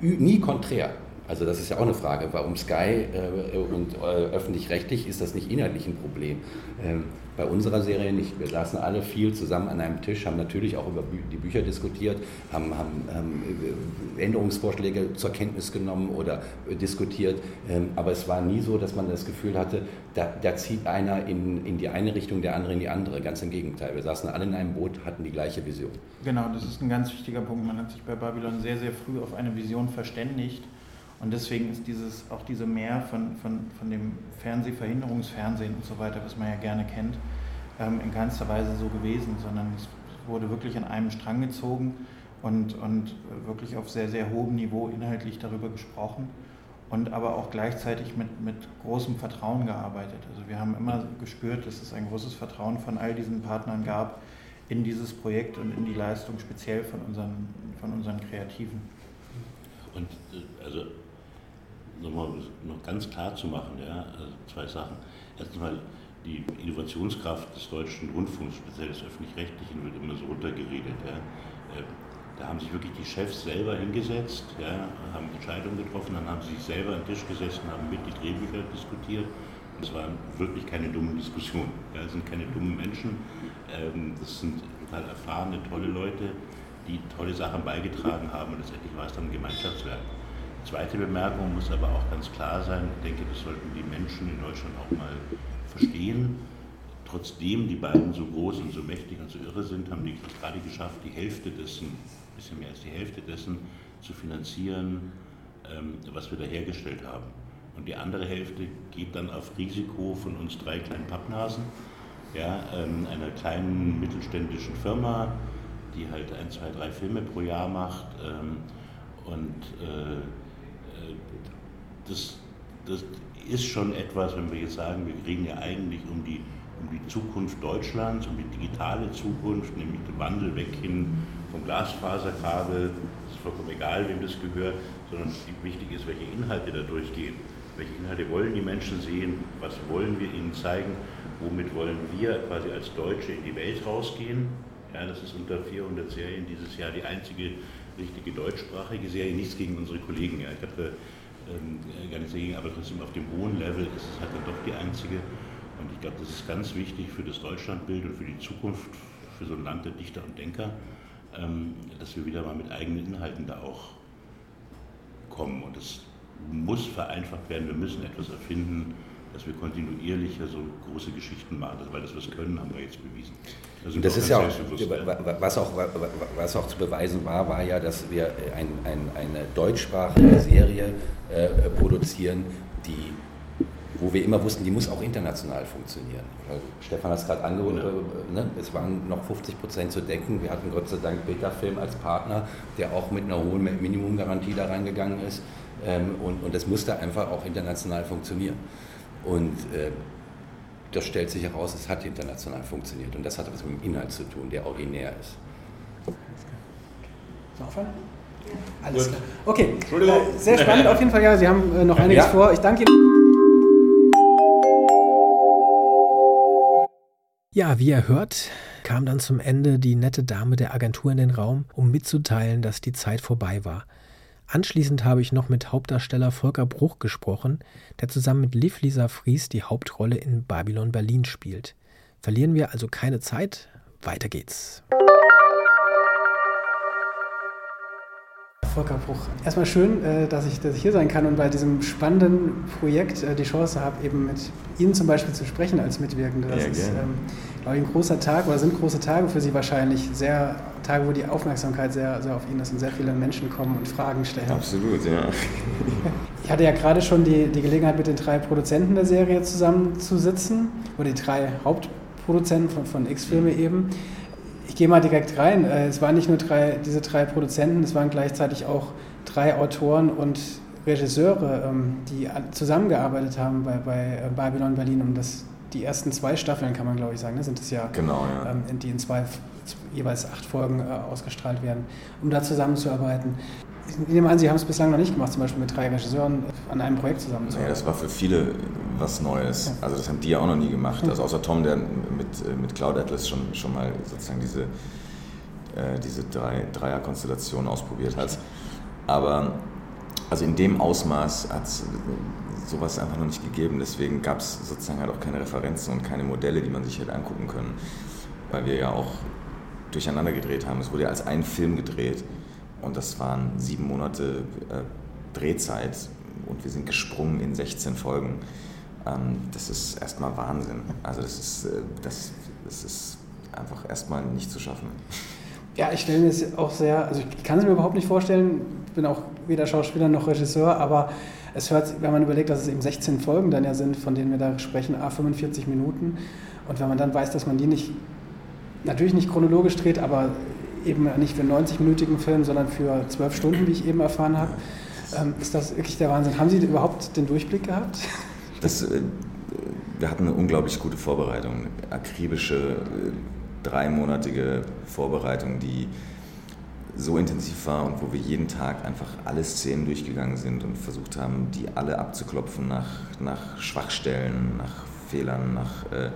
nie konträr. Also das ist ja auch eine Frage, warum Sky äh, und äh, öffentlich-rechtlich ist das nicht inhaltlich ein Problem. Ähm, bei unserer Serie nicht. Wir saßen alle viel zusammen an einem Tisch, haben natürlich auch über die Bücher diskutiert, haben, haben, haben äh, Änderungsvorschläge zur Kenntnis genommen oder äh, diskutiert. Ähm, aber es war nie so, dass man das Gefühl hatte, da, da zieht einer in, in die eine Richtung, der andere in die andere. Ganz im Gegenteil. Wir saßen alle in einem Boot, hatten die gleiche Vision. Genau, das ist ein ganz wichtiger Punkt. Man hat sich bei Babylon sehr, sehr früh auf eine Vision verständigt. Und deswegen ist dieses, auch diese Mehr von, von, von dem Fernsehverhinderungsfernsehen und so weiter, was man ja gerne kennt, ähm, in keinster Weise so gewesen, sondern es wurde wirklich an einem Strang gezogen und, und wirklich auf sehr, sehr hohem Niveau inhaltlich darüber gesprochen und aber auch gleichzeitig mit, mit großem Vertrauen gearbeitet. Also wir haben immer gespürt, dass es ein großes Vertrauen von all diesen Partnern gab in dieses Projekt und in die Leistung speziell von unseren, von unseren Kreativen. Und äh, also nochmal noch ganz klar zu machen, ja, also zwei Sachen. Erstens mal, die Innovationskraft des deutschen Rundfunks, speziell des öffentlich-rechtlichen, wird immer so runtergeredet. Ja. Äh, da haben sich wirklich die Chefs selber hingesetzt, ja, haben Entscheidungen getroffen, dann haben sie sich selber an den Tisch gesessen, haben mit die Drehbücher diskutiert. Und es waren wirklich keine dummen Diskussionen. Ja, es sind keine dummen Menschen. Ähm, das sind total erfahrene, tolle Leute, die tolle Sachen beigetragen haben und letztendlich war es dann ein Gemeinschaftswerk. Zweite Bemerkung muss aber auch ganz klar sein, ich denke, das sollten die Menschen in Deutschland auch mal verstehen. Trotzdem die beiden so groß und so mächtig und so irre sind, haben die gerade geschafft, die Hälfte dessen, ein bisschen mehr als die Hälfte dessen zu finanzieren, ähm, was wir da hergestellt haben. Und die andere Hälfte geht dann auf Risiko von uns drei kleinen Pappnasen, ja, ähm, einer kleinen mittelständischen Firma, die halt ein, zwei, drei Filme pro Jahr macht. Ähm, und äh, das, das ist schon etwas, wenn wir jetzt sagen, wir reden ja eigentlich um die, um die Zukunft Deutschlands, um die digitale Zukunft, nämlich den Wandel weg hin vom Glasfaserkabel, es ist vollkommen egal, wem das gehört, sondern wichtig ist, welche Inhalte da durchgehen. Welche Inhalte wollen die Menschen sehen? Was wollen wir ihnen zeigen? Womit wollen wir quasi als Deutsche in die Welt rausgehen? Ja, das ist unter 400 Serien dieses Jahr die einzige richtige deutschsprachige Serie. Nichts gegen unsere Kollegen. Ja. Ich habe ähm, gar nichts dagegen, aber trotzdem auf dem hohen Level ist es halt dann doch die einzige. Und ich glaube, das ist ganz wichtig für das Deutschlandbild und für die Zukunft, für so ein Land der Dichter und Denker, ähm, dass wir wieder mal mit eigenen Inhalten da auch kommen. Und es muss vereinfacht werden. Wir müssen etwas erfinden, dass wir kontinuierlicher so große Geschichten machen. weil das was können, haben wir jetzt bewiesen. Das, das ist ja auch, was auch, was auch zu beweisen war, war ja, dass wir ein, ein, eine deutschsprachige Serie äh, produzieren, die wo wir immer wussten, die muss auch international funktionieren. Stefan hat es gerade angehört, ja. ne? es waren noch 50 Prozent zu decken. Wir hatten Gott sei Dank Beta-Film als Partner, der auch mit einer hohen Minimumgarantie da reingegangen ist. Ähm, und, und das musste einfach auch international funktionieren. Und äh, das stellt sich heraus, es hat international funktioniert. Und das hat was mit dem Inhalt zu tun, der originär ist. So, aufhören? Alles Gut. klar. Okay. Äh, sehr spannend auf jeden Fall. Ja, Sie haben äh, noch einiges ja. vor. Ich danke Ihnen. Ja, wie ihr hört, kam dann zum Ende die nette Dame der Agentur in den Raum, um mitzuteilen, dass die Zeit vorbei war. Anschließend habe ich noch mit Hauptdarsteller Volker Bruch gesprochen, der zusammen mit Liv Lisa Fries die Hauptrolle in Babylon Berlin spielt. Verlieren wir also keine Zeit, weiter geht's. Volker Bruch. Erstmal schön, äh, dass ich, dass ich hier sein kann und bei diesem spannenden Projekt äh, die Chance habe, eben mit Ihnen zum Beispiel zu sprechen als Mitwirkende. Das ja, ist, ähm, glaube ich, ein großer Tag oder sind große Tage für Sie wahrscheinlich. Sehr Tage, wo die Aufmerksamkeit sehr, sehr auf Ihnen ist und sehr viele Menschen kommen und Fragen stellen. Absolut, ja. Ich hatte ja gerade schon die, die Gelegenheit, mit den drei Produzenten der Serie zusammenzusitzen, oder die drei Hauptproduzenten von, von X-Filme eben ich gehe mal direkt rein. Äh, es waren nicht nur drei, diese drei Produzenten, es waren gleichzeitig auch drei Autoren und Regisseure, ähm, die zusammengearbeitet haben bei, bei äh, Babylon Berlin, um das, die ersten zwei Staffeln, kann man glaube ich sagen, ne, sind es ja, genau, ja. Ähm, die in zwei, jeweils acht Folgen äh, ausgestrahlt werden, um da zusammenzuarbeiten ich nehme an, Sie haben es bislang noch nicht gemacht, zum Beispiel mit drei Regisseuren an einem Projekt zusammenzuarbeiten. Ja, das war für viele was Neues. Also das haben die ja auch noch nie gemacht. Also außer Tom, der mit, äh, mit Cloud Atlas schon, schon mal sozusagen diese, äh, diese drei, Dreier-Konstellation ausprobiert hat. Aber also in dem Ausmaß hat es sowas einfach noch nicht gegeben. Deswegen gab es sozusagen halt auch keine Referenzen und keine Modelle, die man sich hätte angucken können. Weil wir ja auch durcheinander gedreht haben. Es wurde ja als ein Film gedreht. Und das waren sieben Monate äh, Drehzeit und wir sind gesprungen in 16 Folgen. Ähm, das ist erstmal Wahnsinn. Also das ist, äh, das, das ist einfach erstmal nicht zu schaffen. Ja, ich stelle mir es auch sehr, also ich kann es mir überhaupt nicht vorstellen, ich bin auch weder Schauspieler noch Regisseur, aber es hört, wenn man überlegt, dass es eben 16 Folgen dann ja sind, von denen wir da sprechen, a 45 Minuten. Und wenn man dann weiß, dass man die nicht, natürlich nicht chronologisch dreht, aber eben nicht für einen 90-minütigen Film, sondern für zwölf Stunden, wie ich eben erfahren habe. Ähm, ist das wirklich der Wahnsinn? Haben Sie überhaupt den Durchblick gehabt? Das, äh, wir hatten eine unglaublich gute Vorbereitung, akribische, äh, dreimonatige Vorbereitung, die so intensiv war und wo wir jeden Tag einfach alle Szenen durchgegangen sind und versucht haben, die alle abzuklopfen nach, nach Schwachstellen, nach Fehlern, nach äh,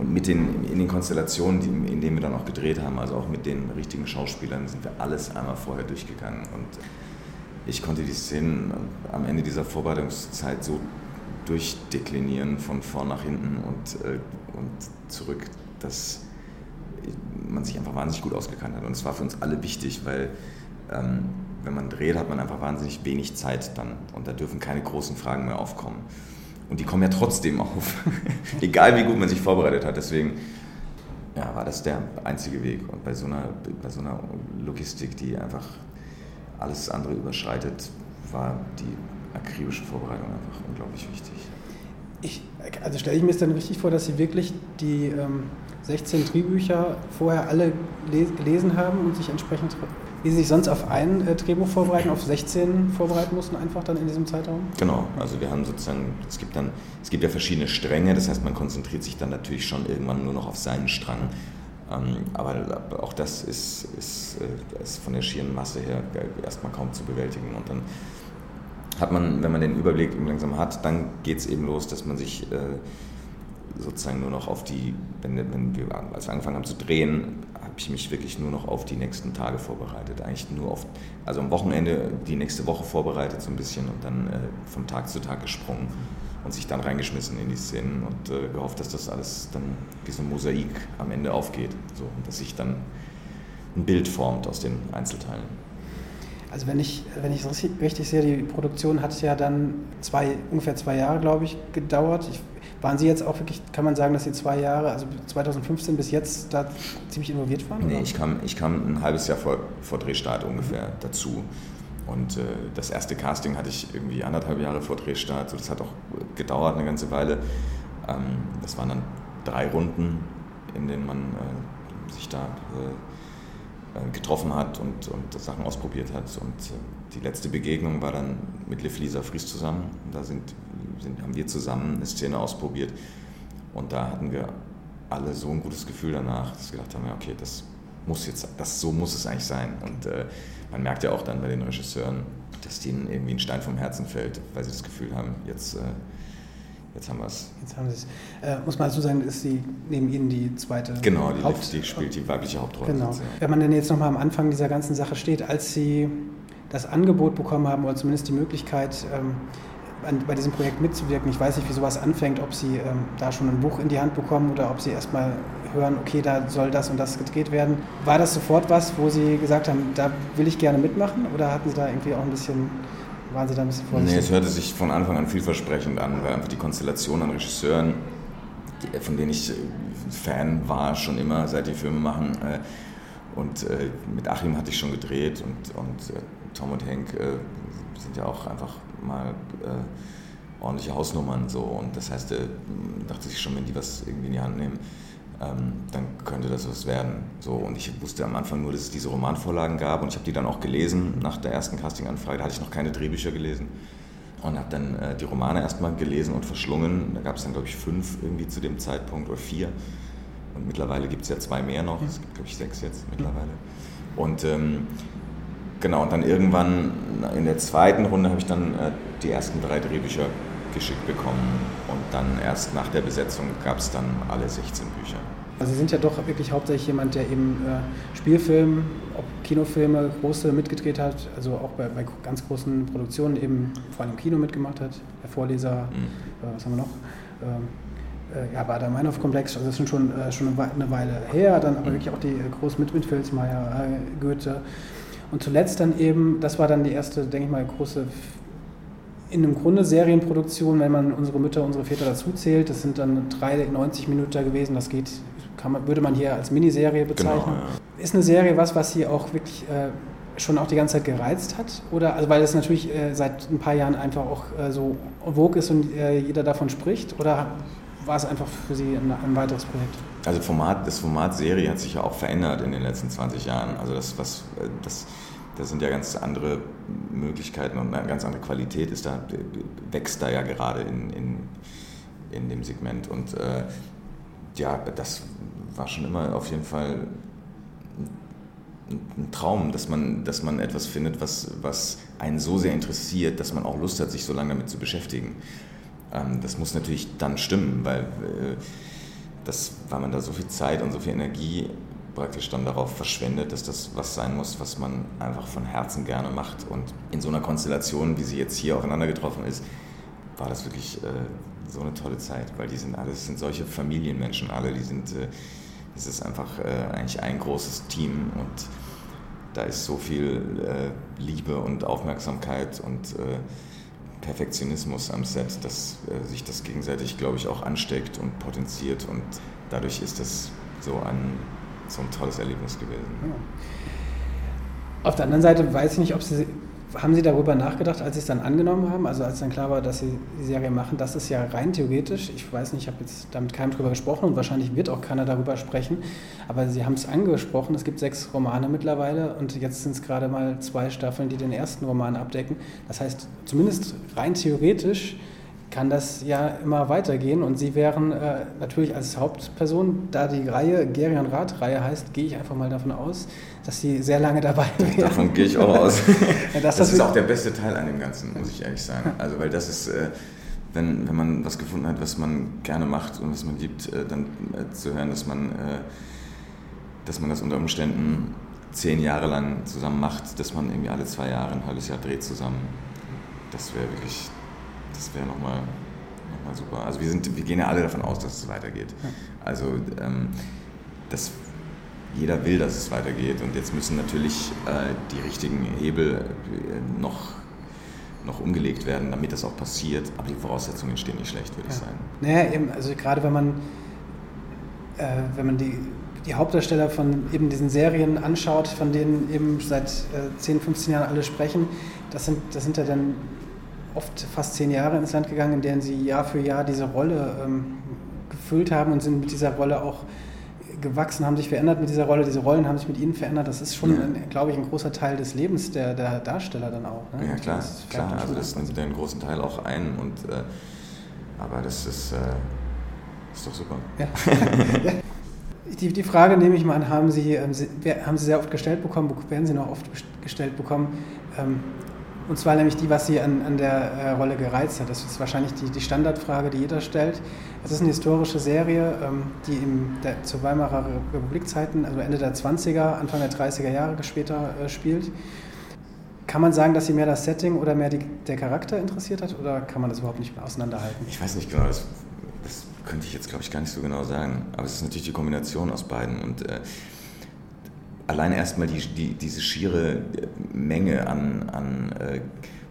und mit den, in den Konstellationen, die, in denen wir dann auch gedreht haben, also auch mit den richtigen Schauspielern, sind wir alles einmal vorher durchgegangen. Und ich konnte die Szenen am Ende dieser Vorbereitungszeit so durchdeklinieren, von vorn nach hinten und, äh, und zurück, dass man sich einfach wahnsinnig gut ausgekannt hat. Und es war für uns alle wichtig, weil ähm, wenn man dreht, hat man einfach wahnsinnig wenig Zeit dann. Und da dürfen keine großen Fragen mehr aufkommen. Und die kommen ja trotzdem auf, egal wie gut man sich vorbereitet hat. Deswegen ja, war das der einzige Weg. Und bei so, einer, bei so einer Logistik, die einfach alles andere überschreitet, war die akribische Vorbereitung einfach unglaublich wichtig. Ich, also stelle ich mir es dann richtig vor, dass Sie wirklich die ähm, 16 Drehbücher vorher alle gelesen haben und sich entsprechend Sie sich sonst auf ein äh, Drehbuch vorbereiten, auf 16 vorbereiten mussten, einfach dann in diesem Zeitraum? Genau, also wir haben sozusagen, es gibt dann, es gibt ja verschiedene Stränge, das heißt, man konzentriert sich dann natürlich schon irgendwann nur noch auf seinen Strang. Ähm, aber auch das ist, ist, äh, ist von der schieren Masse her erstmal kaum zu bewältigen. Und dann hat man, wenn man den Überblick langsam hat, dann geht es eben los, dass man sich äh, sozusagen nur noch auf die, wenn, wenn wir, als wir angefangen haben zu drehen, ich mich wirklich nur noch auf die nächsten Tage vorbereitet. Eigentlich nur auf, also am Wochenende die nächste Woche vorbereitet so ein bisschen und dann äh, von Tag zu Tag gesprungen und sich dann reingeschmissen in die Szenen und äh, gehofft, dass das alles dann wie so ein Mosaik am Ende aufgeht. So, und dass sich dann ein Bild formt aus den Einzelteilen. Also wenn ich, wenn ich es richtig sehe, die Produktion hat ja dann zwei, ungefähr zwei Jahre, glaube ich, gedauert. Ich, waren Sie jetzt auch wirklich, kann man sagen, dass Sie zwei Jahre, also 2015 bis jetzt da ziemlich involviert waren? Nee, ich kam, ich kam ein halbes Jahr vor, vor Drehstart ungefähr mhm. dazu. Und äh, das erste Casting hatte ich irgendwie anderthalb Jahre vor Drehstart. So, das hat auch gedauert eine ganze Weile. Ähm, das waren dann drei Runden, in denen man äh, sich da äh, äh getroffen hat und, und Sachen ausprobiert hat. Und äh, die letzte Begegnung war dann mit Lisa Fries zusammen. Da sind, sind, haben wir zusammen eine Szene ausprobiert. Und da hatten wir alle so ein gutes Gefühl danach, dass wir gedacht haben, ja, okay, das muss jetzt, das, so muss es eigentlich sein. Und äh, man merkt ja auch dann bei den Regisseuren, dass denen irgendwie ein Stein vom Herzen fällt, weil sie das Gefühl haben, jetzt, äh, jetzt haben wir es. Jetzt haben sie es. Äh, muss man dazu sagen, ist sie neben Ihnen die zweite Genau, die, Haupt die spielt die weibliche Hauptrolle. Genau. Wenn man denn jetzt nochmal am Anfang dieser ganzen Sache steht, als Sie das Angebot bekommen haben oder zumindest die Möglichkeit, ähm, an, bei diesem Projekt mitzuwirken. Ich weiß nicht, wie sowas anfängt, ob Sie ähm, da schon ein Buch in die Hand bekommen oder ob Sie erstmal hören, okay, da soll das und das gedreht werden. War das sofort was, wo Sie gesagt haben, da will ich gerne mitmachen oder hatten Sie da irgendwie auch ein bisschen, waren Sie da ein bisschen vorsichtig? Nee, es hörte sich von Anfang an vielversprechend an, weil einfach die Konstellation an Regisseuren, von denen ich äh, Fan war, schon immer, seit die Filme machen, äh, und äh, mit Achim hatte ich schon gedreht und, und Tom und Henk sind ja auch einfach mal ordentliche Hausnummern so und das heißt, dachte ich schon, wenn die was irgendwie in die Hand nehmen, ähm, dann könnte das was werden. So, und ich wusste am Anfang nur, dass es diese Romanvorlagen gab und ich habe die dann auch gelesen. Nach der ersten Castinganfrage da hatte ich noch keine Drehbücher gelesen und habe dann äh, die Romane erstmal gelesen und verschlungen. Da gab es dann, glaube ich, fünf irgendwie zu dem Zeitpunkt oder vier. Und mittlerweile gibt es ja zwei mehr noch. Es gibt, glaube ich, sechs jetzt mittlerweile. Und ähm, genau, und dann irgendwann in der zweiten Runde habe ich dann äh, die ersten drei Drehbücher geschickt bekommen und dann erst nach der Besetzung gab es dann alle 16 Bücher. Also Sie sind ja doch wirklich hauptsächlich jemand, der eben äh, Spielfilme, ob Kinofilme, große mitgedreht hat, also auch bei, bei, ganz großen Produktionen eben vor allem Kino mitgemacht hat. Der Vorleser, mhm. äh, was haben wir noch? Ähm, äh, ja, der Meinhof-Komplex, also das ist schon, äh, schon eine Weile her, dann aber mhm. wirklich auch die äh, großen mit Filzmeier, äh, Goethe. Und zuletzt dann eben, das war dann die erste, denke ich mal, große in einem Grunde Serienproduktion, wenn man unsere Mütter, unsere Väter dazu zählt, das sind dann drei 90 Minuten gewesen, das geht, man, würde man hier als Miniserie bezeichnen. Genau, ja. Ist eine Serie was, was Sie auch wirklich äh, schon auch die ganze Zeit gereizt hat? Oder, also weil es natürlich äh, seit ein paar Jahren einfach auch äh, so vogue ist und äh, jeder davon spricht? Oder war es einfach für Sie ein, ein weiteres Projekt? Also Format, das Format Serie hat sich ja auch verändert in den letzten 20 Jahren. Also das, was, äh, das da sind ja ganz andere Möglichkeiten und eine ganz andere Qualität ist da, wächst da ja gerade in, in, in dem Segment. Und äh, ja, das war schon immer auf jeden Fall ein Traum, dass man, dass man etwas findet, was, was einen so sehr interessiert, dass man auch Lust hat, sich so lange damit zu beschäftigen. Ähm, das muss natürlich dann stimmen, weil, äh, das, weil man da so viel Zeit und so viel Energie praktisch dann darauf verschwendet, dass das was sein muss, was man einfach von Herzen gerne macht. Und in so einer Konstellation, wie sie jetzt hier aufeinander getroffen ist, war das wirklich äh, so eine tolle Zeit, weil die sind alles sind solche Familienmenschen alle, die sind äh, es ist einfach äh, eigentlich ein großes Team und da ist so viel äh, Liebe und Aufmerksamkeit und äh, Perfektionismus am Set, dass äh, sich das gegenseitig, glaube ich, auch ansteckt und potenziert und dadurch ist das so ein so ein tolles Erlebnis gewesen. Ja. Auf der anderen Seite weiß ich nicht, ob Sie, haben Sie darüber nachgedacht, als Sie es dann angenommen haben, also als dann klar war, dass Sie die Serie machen, das ist ja rein theoretisch, ich weiß nicht, ich habe jetzt damit keinem drüber gesprochen und wahrscheinlich wird auch keiner darüber sprechen, aber Sie haben es angesprochen, es gibt sechs Romane mittlerweile und jetzt sind es gerade mal zwei Staffeln, die den ersten Roman abdecken. Das heißt, zumindest rein theoretisch kann das ja immer weitergehen. Und Sie wären äh, natürlich als Hauptperson, da die Reihe Gerion Rat-Reihe heißt, gehe ich einfach mal davon aus, dass Sie sehr lange dabei wären. Davon gehe ich auch aus. das, das ist auch der beste Teil an dem Ganzen, muss ich ehrlich sagen. Also, weil das ist, äh, wenn, wenn man was gefunden hat, was man gerne macht und was man liebt, äh, dann äh, zu hören, dass man, äh, dass man das unter Umständen zehn Jahre lang zusammen macht, dass man irgendwie alle zwei Jahre ein halbes Jahr dreht zusammen. Das wäre wirklich, das wäre nochmal noch mal super. Also wir, sind, wir gehen ja alle davon aus, dass es weitergeht. Also ähm, das, jeder will, dass es weitergeht und jetzt müssen natürlich äh, die richtigen Hebel äh, noch noch umgelegt werden, damit das auch passiert. Aber die Voraussetzungen stehen nicht schlecht, würde ja. ich sagen. Naja, eben, also gerade wenn man, äh, wenn man die die Hauptdarsteller von eben diesen Serien anschaut, von denen eben seit äh, 10, 15 Jahren alle sprechen, das sind, das sind ja dann oft fast zehn Jahre ins Land gegangen, in denen sie Jahr für Jahr diese Rolle ähm, gefüllt haben und sind mit dieser Rolle auch gewachsen, haben sich verändert mit dieser Rolle, diese Rollen haben sich mit ihnen verändert. Das ist schon, ja. glaube ich, ein großer Teil des Lebens der, der Darsteller dann auch. Ne? Ja, klar, das klar. Also das nimmt einen großen Teil auch ein. Und, äh, aber das ist, äh, ist doch super. Ja. Die, die Frage nehme ich mal an, haben Sie, ähm, haben Sie sehr oft gestellt bekommen, werden Sie noch oft gestellt bekommen? Ähm, und zwar nämlich die, was Sie an, an der äh, Rolle gereizt hat. Das ist wahrscheinlich die, die Standardfrage, die jeder stellt. Es ist eine historische Serie, ähm, die im, der, zu Weimarer Republikzeiten, also Ende der 20er, Anfang der 30er Jahre später äh, spielt. Kann man sagen, dass Sie mehr das Setting oder mehr die, der Charakter interessiert hat oder kann man das überhaupt nicht auseinanderhalten? Ich weiß nicht genau, das das könnte ich jetzt, glaube ich, gar nicht so genau sagen. Aber es ist natürlich die Kombination aus beiden. Und äh, allein erstmal die, die, diese schiere Menge an, an äh,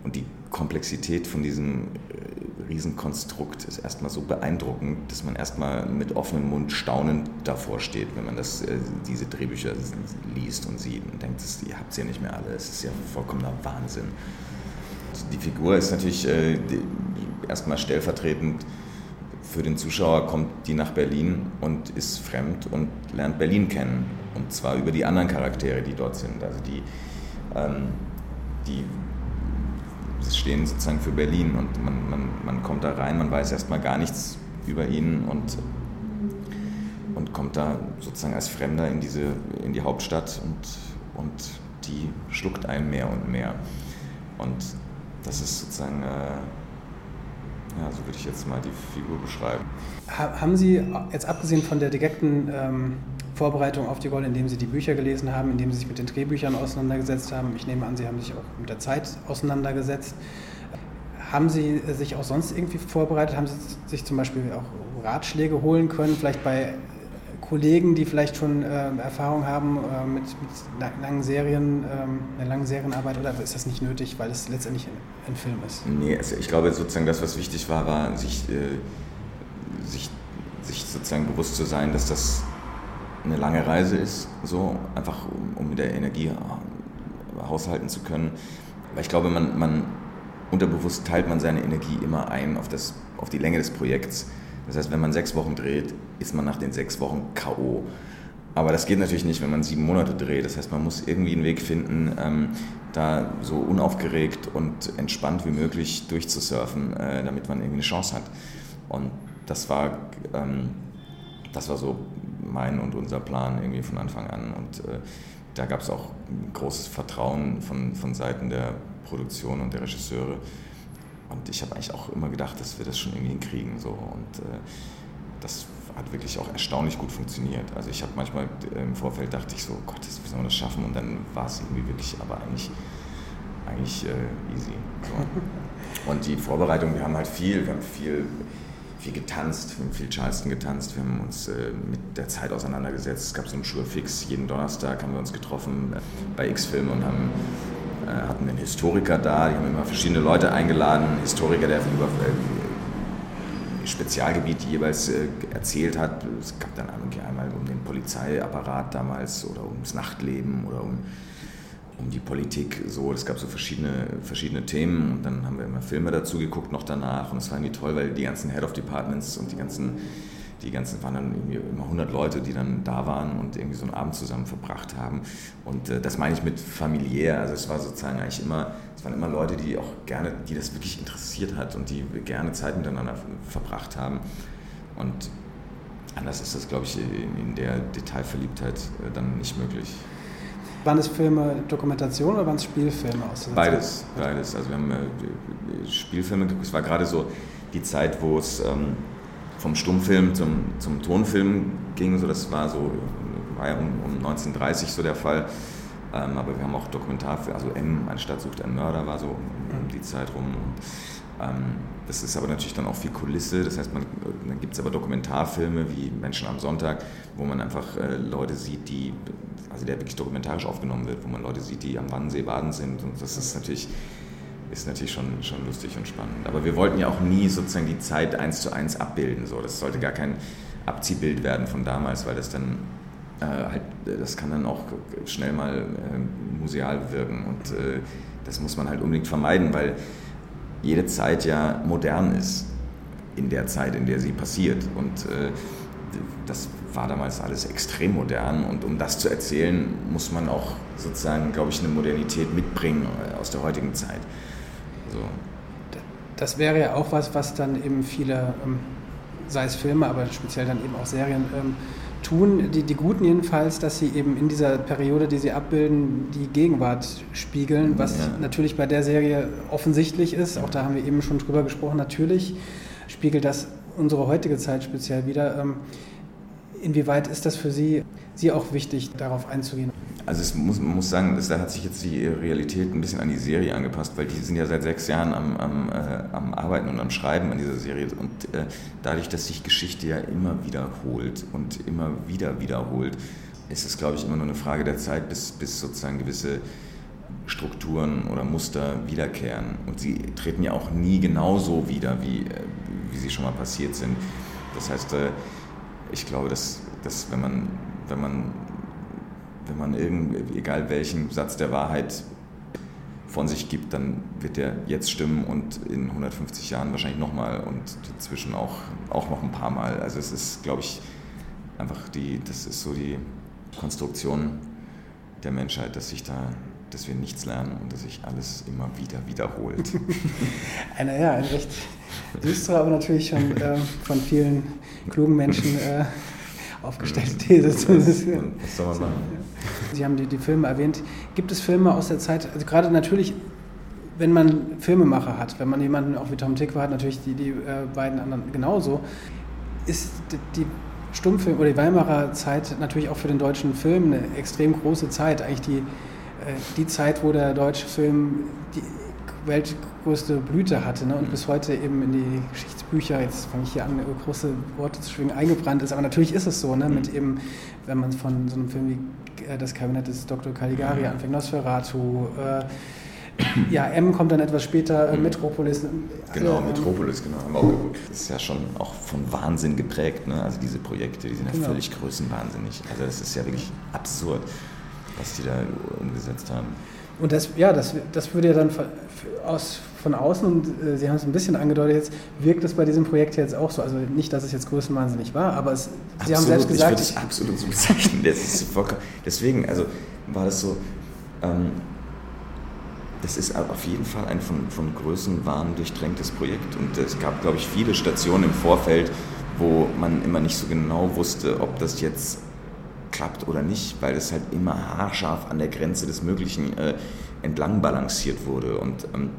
und die Komplexität von diesem äh, Riesenkonstrukt ist erstmal so beeindruckend, dass man erstmal mit offenem Mund staunend davor steht, wenn man das, äh, diese Drehbücher liest und sieht und denkt, das, ihr habt es ja nicht mehr alle, es ist ja vollkommener Wahnsinn. Die Figur ist natürlich äh, erstmal stellvertretend für den Zuschauer kommt die nach Berlin und ist fremd und lernt Berlin kennen. Und zwar über die anderen Charaktere, die dort sind. Also die, ähm, die stehen sozusagen für Berlin und man, man, man kommt da rein, man weiß erstmal gar nichts über ihn und, und kommt da sozusagen als Fremder in, diese, in die Hauptstadt und, und die schluckt einen mehr und mehr. Und das ist sozusagen... Äh, ja, so würde ich jetzt mal die Figur beschreiben. Haben Sie jetzt abgesehen von der direkten ähm, Vorbereitung auf die Rolle, indem Sie die Bücher gelesen haben, indem Sie sich mit den Drehbüchern auseinandergesetzt haben, ich nehme an, Sie haben sich auch mit der Zeit auseinandergesetzt, haben Sie sich auch sonst irgendwie vorbereitet? Haben Sie sich zum Beispiel auch Ratschläge holen können, vielleicht bei Kollegen, die vielleicht schon äh, Erfahrung haben äh, mit, mit, langen Serien, ähm, einer langen Serienarbeit oder ist das nicht nötig, weil es letztendlich ein, ein Film ist? Nee, also ich glaube sozusagen das, was wichtig war, war sich, äh, sich, sich sozusagen bewusst zu sein, dass das eine lange Reise ist, so einfach um, um mit der Energie äh, haushalten zu können. Weil ich glaube, man, man unterbewusst teilt man seine Energie immer ein auf, das, auf die Länge des Projekts. Das heißt, wenn man sechs Wochen dreht, ist man nach den sechs Wochen K.O. Aber das geht natürlich nicht, wenn man sieben Monate dreht. Das heißt, man muss irgendwie einen Weg finden, ähm, da so unaufgeregt und entspannt wie möglich durchzusurfen, äh, damit man irgendwie eine Chance hat. Und das war, ähm, das war so mein und unser Plan irgendwie von Anfang an. Und äh, da gab es auch großes Vertrauen von, von Seiten der Produktion und der Regisseure und ich habe eigentlich auch immer gedacht, dass wir das schon irgendwie hinkriegen. So. Und äh, das hat wirklich auch erstaunlich gut funktioniert. Also ich habe manchmal äh, im Vorfeld dachte ich so, Gott, wie sollen wir das schaffen? Und dann war es irgendwie wirklich, aber eigentlich, eigentlich äh, easy. So. Und die Vorbereitung, wir haben halt viel, wir haben viel, viel getanzt, wir haben viel Charleston getanzt, wir haben uns äh, mit der Zeit auseinandergesetzt. Es gab so einen Schurfix, jeden Donnerstag haben wir uns getroffen äh, bei X-Film und haben äh, hatten einen Historiker da, die haben immer verschiedene Leute eingeladen, einen Historiker, der über äh, Spezialgebiet jeweils äh, erzählt hat. Es gab dann einmal um den Polizeiapparat damals oder ums Nachtleben oder um, um die Politik. So, es gab so verschiedene, verschiedene Themen und dann haben wir immer Filme dazu geguckt noch danach und es war irgendwie toll, weil die ganzen Head of Departments und die ganzen die ganzen waren dann irgendwie immer 100 Leute, die dann da waren und irgendwie so einen Abend zusammen verbracht haben. Und äh, das meine ich mit familiär. Also es war sozusagen eigentlich immer, es waren immer Leute, die auch gerne, die das wirklich interessiert hat und die gerne Zeit miteinander verbracht haben. Und anders ist das, glaube ich, in der Detailverliebtheit äh, dann nicht möglich. Waren es Filme Dokumentation oder waren es Spielfilme aus Beides, Zeit? beides. Also wir haben äh, Spielfilme, es war gerade so die Zeit, wo es ähm, vom Stummfilm zum, zum Tonfilm ging. So, das war so war ja um, um 1930 so der Fall. Ähm, aber wir haben auch Dokumentarfilme, also M, eine Stadt sucht einen Mörder, war so um, um die Zeit rum. Und, das ist aber natürlich dann auch viel Kulisse. Das heißt, man, dann gibt es aber Dokumentarfilme wie Menschen am Sonntag, wo man einfach äh, Leute sieht, die, also der wirklich dokumentarisch aufgenommen wird, wo man Leute sieht, die am Wannsee baden sind. Und das ist natürlich, ist natürlich schon, schon lustig und spannend. Aber wir wollten ja auch nie sozusagen die Zeit eins zu eins abbilden. So. Das sollte gar kein Abziehbild werden von damals, weil das dann äh, halt, das kann dann auch schnell mal äh, museal wirken. Und äh, das muss man halt unbedingt vermeiden, weil jede Zeit ja modern ist in der Zeit, in der sie passiert. Und äh, das war damals alles extrem modern. Und um das zu erzählen, muss man auch sozusagen, glaube ich, eine Modernität mitbringen äh, aus der heutigen Zeit. So. Das wäre ja auch was, was dann eben viele, ähm, sei es Filme, aber speziell dann eben auch Serien, ähm, tun, die, die Guten jedenfalls, dass sie eben in dieser Periode, die sie abbilden, die Gegenwart spiegeln, was ja. natürlich bei der Serie offensichtlich ist. Auch da haben wir eben schon drüber gesprochen. Natürlich spiegelt das unsere heutige Zeit speziell wieder. Ähm, inwieweit ist das für Sie, Sie auch wichtig, darauf einzugehen? Also es muss, man muss sagen, da hat sich jetzt die Realität ein bisschen an die Serie angepasst, weil die sind ja seit sechs Jahren am, am, äh, am Arbeiten und am Schreiben an dieser Serie. Und äh, dadurch, dass sich Geschichte ja immer wiederholt und immer wieder wiederholt, ist es, glaube ich, immer nur eine Frage der Zeit, bis, bis sozusagen gewisse Strukturen oder Muster wiederkehren. Und sie treten ja auch nie genauso wieder, wie, äh, wie sie schon mal passiert sind. Das heißt, äh, ich glaube, dass, dass wenn man, wenn man wenn man irgend, egal welchen Satz der Wahrheit von sich gibt, dann wird der jetzt stimmen und in 150 Jahren wahrscheinlich nochmal und dazwischen auch, auch noch ein paar Mal. Also es ist, glaube ich, einfach die, das ist so die Konstruktion der Menschheit, dass sich da dass wir nichts lernen und dass sich alles immer wieder wiederholt. eine, ja, eine recht düstere, aber natürlich schon äh, von vielen klugen Menschen äh, aufgestellte These. Was soll man machen? Sie haben die, die Filme erwähnt. Gibt es Filme aus der Zeit, also gerade natürlich, wenn man Filmemacher hat, wenn man jemanden auch wie Tom Tick hat, natürlich die, die äh, beiden anderen genauso, ist die, die Stummfilm oder die Weimarer Zeit natürlich auch für den deutschen Film eine extrem große Zeit. Eigentlich die, äh, die Zeit, wo der deutsche Film die weltgrößte Blüte hatte ne? und mhm. bis heute eben in die Geschichtsbücher, jetzt fange ich hier an, große Worte zu schwingen, eingebrannt ist. Aber natürlich ist es so, ne? mit mhm. eben, wenn man von so einem Film wie äh, Das Kabinett des Dr. Caligari mhm. anfängt, Nosferatu, äh, ja, M kommt dann etwas später, äh, Metropolis. Genau, äh, Metropolis, genau, haben wir auch geguckt. Das ist ja schon auch von Wahnsinn geprägt, ne? also diese Projekte, die sind ja genau. völlig größenwahnsinnig. Also das ist ja wirklich absurd, was die da umgesetzt haben. Und das, ja, das, das würde ja dann aus, von außen, und äh, Sie haben es ein bisschen angedeutet jetzt, wirkt es bei diesem Projekt jetzt auch so. Also nicht, dass es jetzt größenwahnsinnig war, aber es, Sie haben selbst gesagt... Ich würde es absolut so bezeichnen. Das ist vollkommen, deswegen, also war das so... Ähm, das ist auf jeden Fall ein von, von Größenwahn durchtränktes Projekt. Und es gab, glaube ich, viele Stationen im Vorfeld, wo man immer nicht so genau wusste, ob das jetzt klappt oder nicht, weil es halt immer haarscharf an der Grenze des Möglichen äh, entlang balanciert wurde. Und ähm,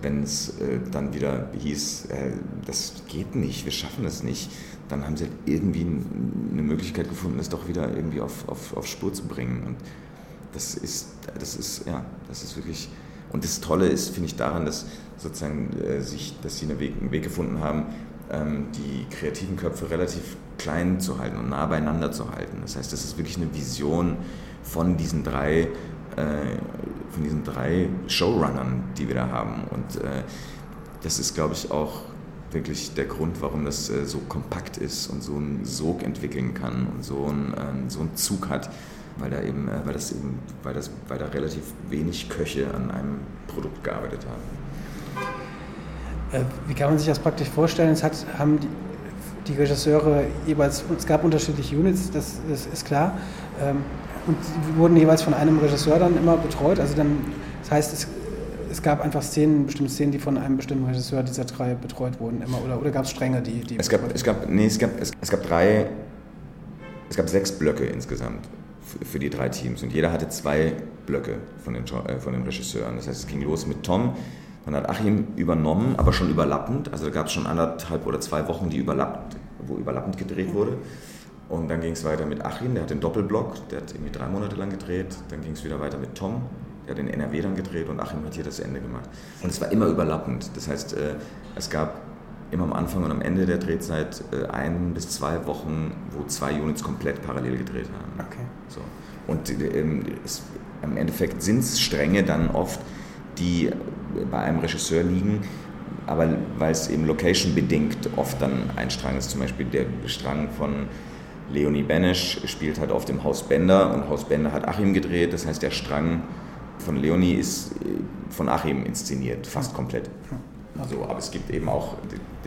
wenn es äh, dann wieder hieß, äh, das geht nicht, wir schaffen es nicht, dann haben sie halt irgendwie eine Möglichkeit gefunden, es doch wieder irgendwie auf, auf, auf Spur zu bringen. Und das ist, das ist, ja, das ist wirklich. Und das Tolle ist, finde ich, daran, dass sozusagen äh, sich, dass sie einen Weg, einen Weg gefunden haben, die kreativen Köpfe relativ klein zu halten und nah beieinander zu halten. Das heißt, das ist wirklich eine Vision von diesen drei, äh, von diesen drei Showrunnern, die wir da haben. Und äh, das ist, glaube ich, auch wirklich der Grund, warum das äh, so kompakt ist und so einen Sog entwickeln kann und so einen, ähm, so einen Zug hat, weil da eben, weil das eben, weil das, weil da relativ wenig Köche an einem Produkt gearbeitet haben. Äh, wie kann man sich das praktisch vorstellen? Es hat, haben die, die Regisseure jeweils, es gab unterschiedliche Units, das, das ist klar. Ähm, und die wurden jeweils von einem Regisseur dann immer betreut. Also dann, das heißt, es, es gab einfach Szenen, bestimmte Szenen, die von einem bestimmten Regisseur dieser drei betreut wurden immer. Oder, oder gab es Stränge, die. die es, gab, es, gab, nee, es, gab, es, es gab drei, es gab sechs Blöcke insgesamt für, für die drei Teams. Und jeder hatte zwei Blöcke von den, äh, von den Regisseuren. Das heißt, es ging los mit Tom, dann hat Achim übernommen, aber schon überlappend. Also da gab es schon anderthalb oder zwei Wochen, die überlappt, wo überlappend gedreht wurde. Und dann ging es weiter mit Achim, der hat den Doppelblock, der hat irgendwie drei Monate lang gedreht. Dann ging es wieder weiter mit Tom, der hat den NRW dann gedreht und Achim hat hier das Ende gemacht. Und es war immer überlappend. Das heißt, äh, es gab immer am Anfang und am Ende der Drehzeit äh, ein bis zwei Wochen, wo zwei Units komplett parallel gedreht haben. Okay. So. Und ähm, es, im Endeffekt sind es Stränge dann oft, die bei einem Regisseur liegen, aber weil es eben location-bedingt oft dann ein Strang ist, zum Beispiel der Strang von Leonie Benesch spielt halt auf dem Haus Bender und Haus Bender hat Achim gedreht, das heißt der Strang von Leonie ist äh, von Achim inszeniert, fast komplett. Also, aber es gibt eben auch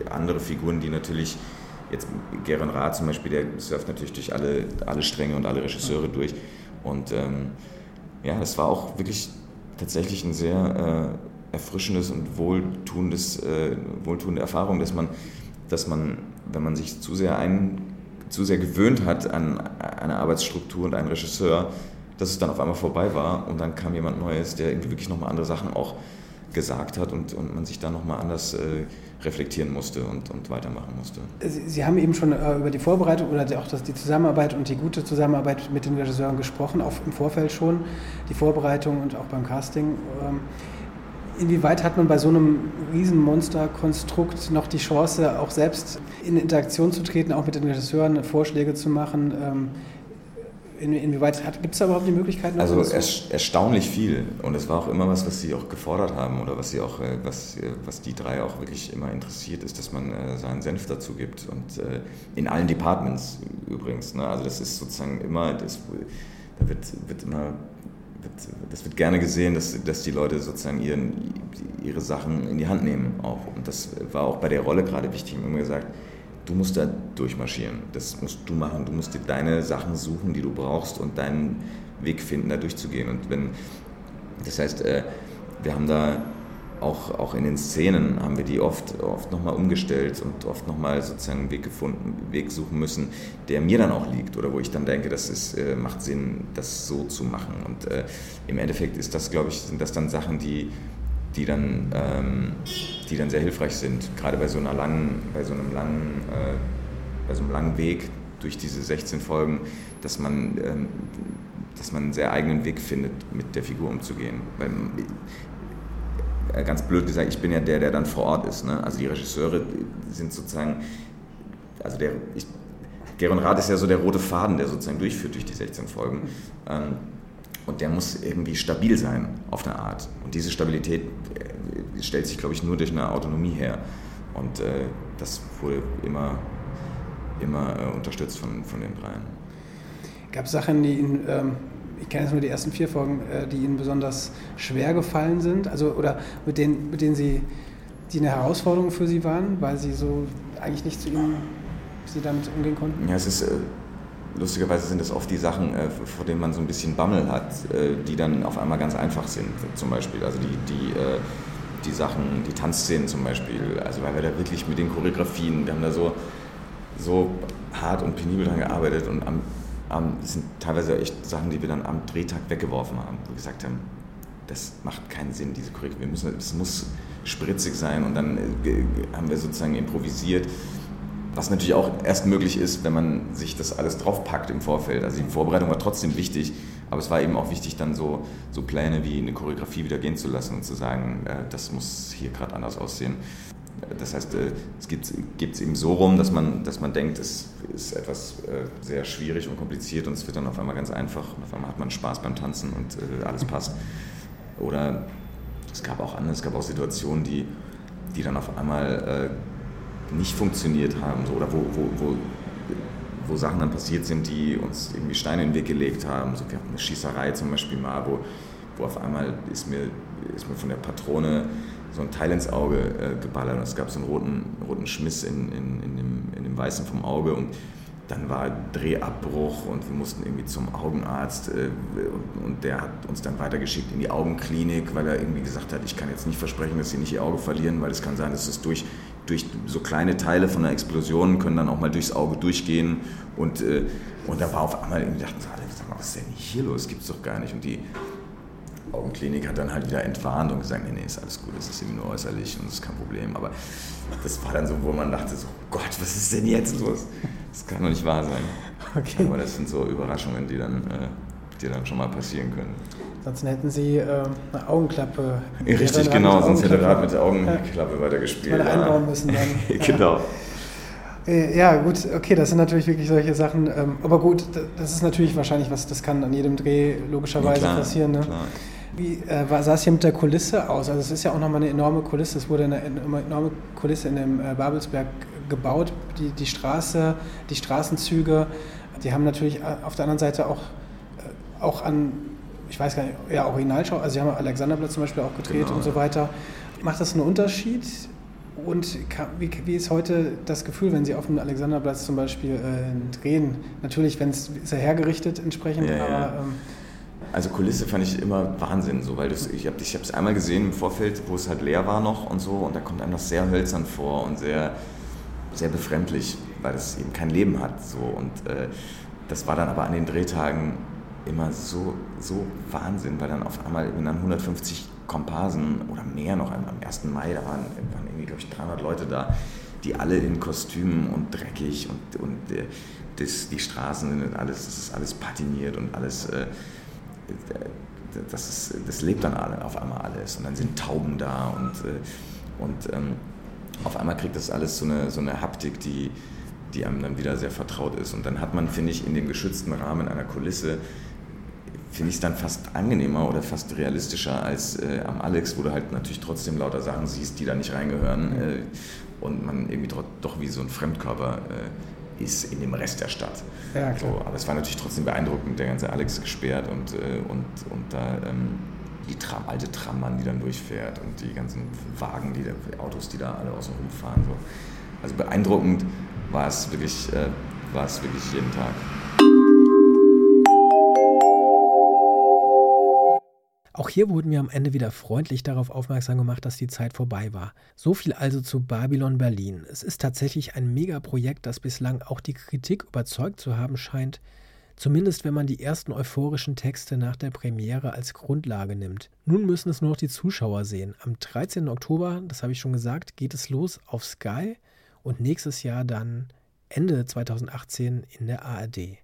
andere Figuren, die natürlich, jetzt Geren Rath zum Beispiel, der surft natürlich durch alle, alle Stränge und alle Regisseure durch. Und ähm, ja, das war auch wirklich tatsächlich ein sehr äh, erfrischendes und wohltuendes, äh, wohltuende Erfahrung, dass man, dass man, wenn man sich zu sehr ein, zu sehr gewöhnt hat an eine Arbeitsstruktur und einen Regisseur, dass es dann auf einmal vorbei war und dann kam jemand Neues, der irgendwie wirklich nochmal andere Sachen auch gesagt hat und, und man sich da nochmal anders äh, reflektieren musste und, und weitermachen musste. Sie, Sie haben eben schon äh, über die Vorbereitung oder auch das, die Zusammenarbeit und die gute Zusammenarbeit mit den Regisseuren gesprochen, auch im Vorfeld schon, die Vorbereitung und auch beim Casting. Ähm, inwieweit hat man bei so einem Riesenmonsterkonstrukt noch die Chance, auch selbst in Interaktion zu treten, auch mit den Regisseuren Vorschläge zu machen? Ähm, in, inwieweit gibt es da überhaupt die Möglichkeiten? Also er, erstaunlich viel. Und es war auch immer was, was sie auch gefordert haben oder was sie auch, äh, was, äh, was die drei auch wirklich immer interessiert ist, dass man äh, seinen Senf dazu gibt. Und äh, in allen Departments übrigens. Ne? Also das ist sozusagen immer, das, da wird, wird immer das wird gerne gesehen, dass, dass die Leute sozusagen ihren, ihre Sachen in die Hand nehmen auch. Und das war auch bei der Rolle gerade wichtig. Wir haben immer gesagt, du musst da durchmarschieren. Das musst du machen. Du musst dir deine Sachen suchen, die du brauchst und deinen Weg finden, da durchzugehen. Und wenn, das heißt, äh, wir haben da auch, auch in den Szenen haben wir die oft, oft nochmal umgestellt und oft nochmal sozusagen einen Weg gefunden, Weg suchen müssen, der mir dann auch liegt oder wo ich dann denke, das ist, äh, macht Sinn, das so zu machen. Und äh, im Endeffekt ist das, glaube ich, sind das dann Sachen, die, die dann, ähm, die dann sehr hilfreich sind, gerade bei so einer langen, bei so einem langen, äh, bei so einem langen Weg durch diese 16 Folgen, dass man, ähm, dass man einen sehr eigenen Weg findet, mit der Figur umzugehen. Weil, ganz blöd gesagt, ich bin ja der, der dann vor Ort ist. Ne? Also die Regisseure sind sozusagen, also der, ich, Geron Rath ist ja so der rote Faden, der sozusagen durchführt durch die 16 Folgen. Ähm, und der muss irgendwie stabil sein auf eine Art. Und diese Stabilität äh, stellt sich, glaube ich, nur durch eine Autonomie her. Und äh, das wurde immer, immer äh, unterstützt von, von den dreien. Gab es Sachen, die Ihnen, ähm, ich kenne jetzt nur die ersten vier Folgen, äh, die Ihnen besonders schwer gefallen sind? Also, oder mit denen, mit denen Sie, die eine Herausforderung für Sie waren, weil Sie so eigentlich nicht zu Ihnen, Sie damit umgehen konnten? Ja, es ist äh, lustigerweise sind es oft die Sachen, äh, vor denen man so ein bisschen Bammel hat, äh, die dann auf einmal ganz einfach sind, zum Beispiel. Also die, die, äh, die Sachen, die Tanzszenen zum Beispiel, also weil wir da wirklich mit den Choreografien, wir haben da so, so hart und penibel dran gearbeitet und am, das sind teilweise echt Sachen, die wir dann am Drehtag weggeworfen haben, wo wir gesagt haben, das macht keinen Sinn, diese Choreografie. Wir müssen, es muss spritzig sein und dann haben wir sozusagen improvisiert was natürlich auch erst möglich ist, wenn man sich das alles draufpackt im Vorfeld. Also die Vorbereitung war trotzdem wichtig, aber es war eben auch wichtig, dann so, so Pläne wie eine Choreografie wieder gehen zu lassen und zu sagen, äh, das muss hier gerade anders aussehen. Das heißt, äh, es gibt es eben so rum, dass man, dass man denkt, es ist etwas äh, sehr schwierig und kompliziert und es wird dann auf einmal ganz einfach und auf einmal hat man Spaß beim Tanzen und äh, alles passt. Oder es gab auch andere, es gab auch Situationen, die, die dann auf einmal nicht funktioniert haben oder wo, wo, wo, wo Sachen dann passiert sind, die uns irgendwie Steine in den Weg gelegt haben. So, wir hatten eine Schießerei zum Beispiel mal, wo, wo auf einmal ist mir, ist mir von der Patrone so ein Teil ins Auge äh, geballert. Und es gab so einen roten, roten Schmiss in, in, in, dem, in dem Weißen vom Auge und dann war Drehabbruch und wir mussten irgendwie zum Augenarzt äh, und der hat uns dann weitergeschickt in die Augenklinik, weil er irgendwie gesagt hat, ich kann jetzt nicht versprechen, dass sie nicht ihr Auge verlieren, weil es kann sein, dass es durch, durch so kleine Teile von einer Explosion können dann auch mal durchs Auge durchgehen und, äh, und da war auf einmal irgendwie, dachten sag was ist denn hier los, gibt's doch gar nicht. Und die Augenklinik hat dann halt wieder entwarnt und gesagt, nee, nee, ist alles gut, das ist irgendwie nur äußerlich und das ist kein Problem. Aber das war dann so, wo man dachte so, Gott, was ist denn jetzt los? Das kann doch nicht wahr sein. Okay. Aber das sind so Überraschungen, die dann, äh, die dann schon mal passieren können. Sonst hätten sie äh, eine Augenklappe. Richtig, genau, sonst hätte er mit der Augenklappe ja. weitergespielt. Hätte einbauen müssen dann. genau. Äh, ja, gut, okay, das sind natürlich wirklich solche Sachen. Ähm, aber gut, das ist natürlich wahrscheinlich was, das kann an jedem Dreh logischerweise ja, klar, passieren. Ne? Klar. Wie äh, sah es hier mit der Kulisse aus? Also es ist ja auch nochmal eine enorme Kulisse. Es wurde eine, enorme Kulisse in dem äh, Babelsberg gebaut. Die, die Straße, die Straßenzüge, die haben natürlich äh, auf der anderen Seite auch, äh, auch an, ich weiß gar nicht, ja, Originalschau, also sie haben Alexanderplatz zum Beispiel auch gedreht genau. und so weiter. Macht das einen Unterschied? Und wie, wie, ist heute das Gefühl, wenn Sie auf dem Alexanderplatz zum Beispiel äh, drehen? Natürlich, wenn es hergerichtet entsprechend, ja, aber. Ja. Ähm, also Kulisse fand ich immer Wahnsinn, so, weil das, ich habe es einmal gesehen im Vorfeld, wo es halt leer war noch und so, und da kommt einem das sehr hölzern vor und sehr, sehr befremdlich, weil es eben kein Leben hat. So. Und äh, das war dann aber an den Drehtagen immer so, so Wahnsinn, weil dann auf einmal dann 150 Komparsen oder mehr noch am 1. Mai, da waren, waren irgendwie, glaube ich, 300 Leute da, die alle in Kostümen und dreckig und, und äh, das, die Straßen sind alles, das ist alles patiniert und alles, äh, das, ist, das lebt dann alle, auf einmal alles. Und dann sind Tauben da und, äh, und ähm, auf einmal kriegt das alles so eine, so eine Haptik, die, die einem dann wieder sehr vertraut ist. Und dann hat man, finde ich, in dem geschützten Rahmen einer Kulisse finde ich es dann fast angenehmer oder fast realistischer als äh, am Alex, wo du halt natürlich trotzdem lauter Sachen siehst, die da nicht reingehören äh, und man irgendwie doch, wie so ein Fremdkörper äh, ist in dem Rest der Stadt. Ja, klar. So, aber es war natürlich trotzdem beeindruckend, der ganze Alex gesperrt und, äh, und, und da ähm, die Tram, alte Trambahn, die dann durchfährt und die ganzen Wagen, die, die Autos, die da alle außen rumfahren. So. Also beeindruckend war es wirklich, äh, war es wirklich jeden Tag. Auch hier wurden wir am Ende wieder freundlich darauf aufmerksam gemacht, dass die Zeit vorbei war. So viel also zu Babylon Berlin. Es ist tatsächlich ein Megaprojekt, das bislang auch die Kritik überzeugt zu haben scheint, zumindest wenn man die ersten euphorischen Texte nach der Premiere als Grundlage nimmt. Nun müssen es nur noch die Zuschauer sehen. Am 13. Oktober, das habe ich schon gesagt, geht es los auf Sky und nächstes Jahr dann Ende 2018 in der ARD.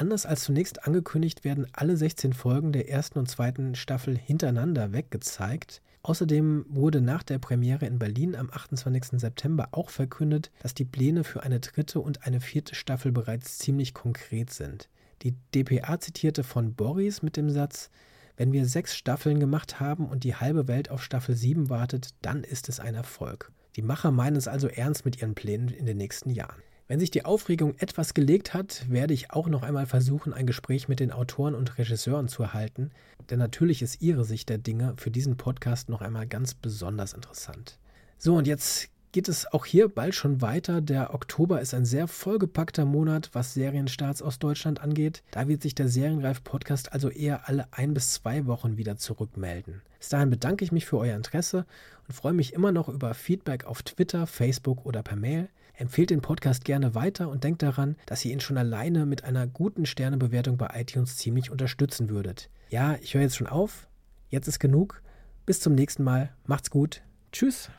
Anders als zunächst angekündigt werden alle 16 Folgen der ersten und zweiten Staffel hintereinander weggezeigt. Außerdem wurde nach der Premiere in Berlin am 28. September auch verkündet, dass die Pläne für eine dritte und eine vierte Staffel bereits ziemlich konkret sind. Die dpa zitierte von Boris mit dem Satz, wenn wir sechs Staffeln gemacht haben und die halbe Welt auf Staffel 7 wartet, dann ist es ein Erfolg. Die Macher meinen es also ernst mit ihren Plänen in den nächsten Jahren. Wenn sich die Aufregung etwas gelegt hat, werde ich auch noch einmal versuchen, ein Gespräch mit den Autoren und Regisseuren zu erhalten, denn natürlich ist ihre Sicht der Dinge für diesen Podcast noch einmal ganz besonders interessant. So, und jetzt geht es auch hier bald schon weiter. Der Oktober ist ein sehr vollgepackter Monat, was Serienstarts aus Deutschland angeht. Da wird sich der Serienreif-Podcast also eher alle ein bis zwei Wochen wieder zurückmelden. Bis dahin bedanke ich mich für euer Interesse und freue mich immer noch über Feedback auf Twitter, Facebook oder per Mail. Empfehlt den Podcast gerne weiter und denkt daran, dass ihr ihn schon alleine mit einer guten Sternebewertung bei iTunes ziemlich unterstützen würdet. Ja, ich höre jetzt schon auf. Jetzt ist genug. Bis zum nächsten Mal. Macht's gut. Tschüss.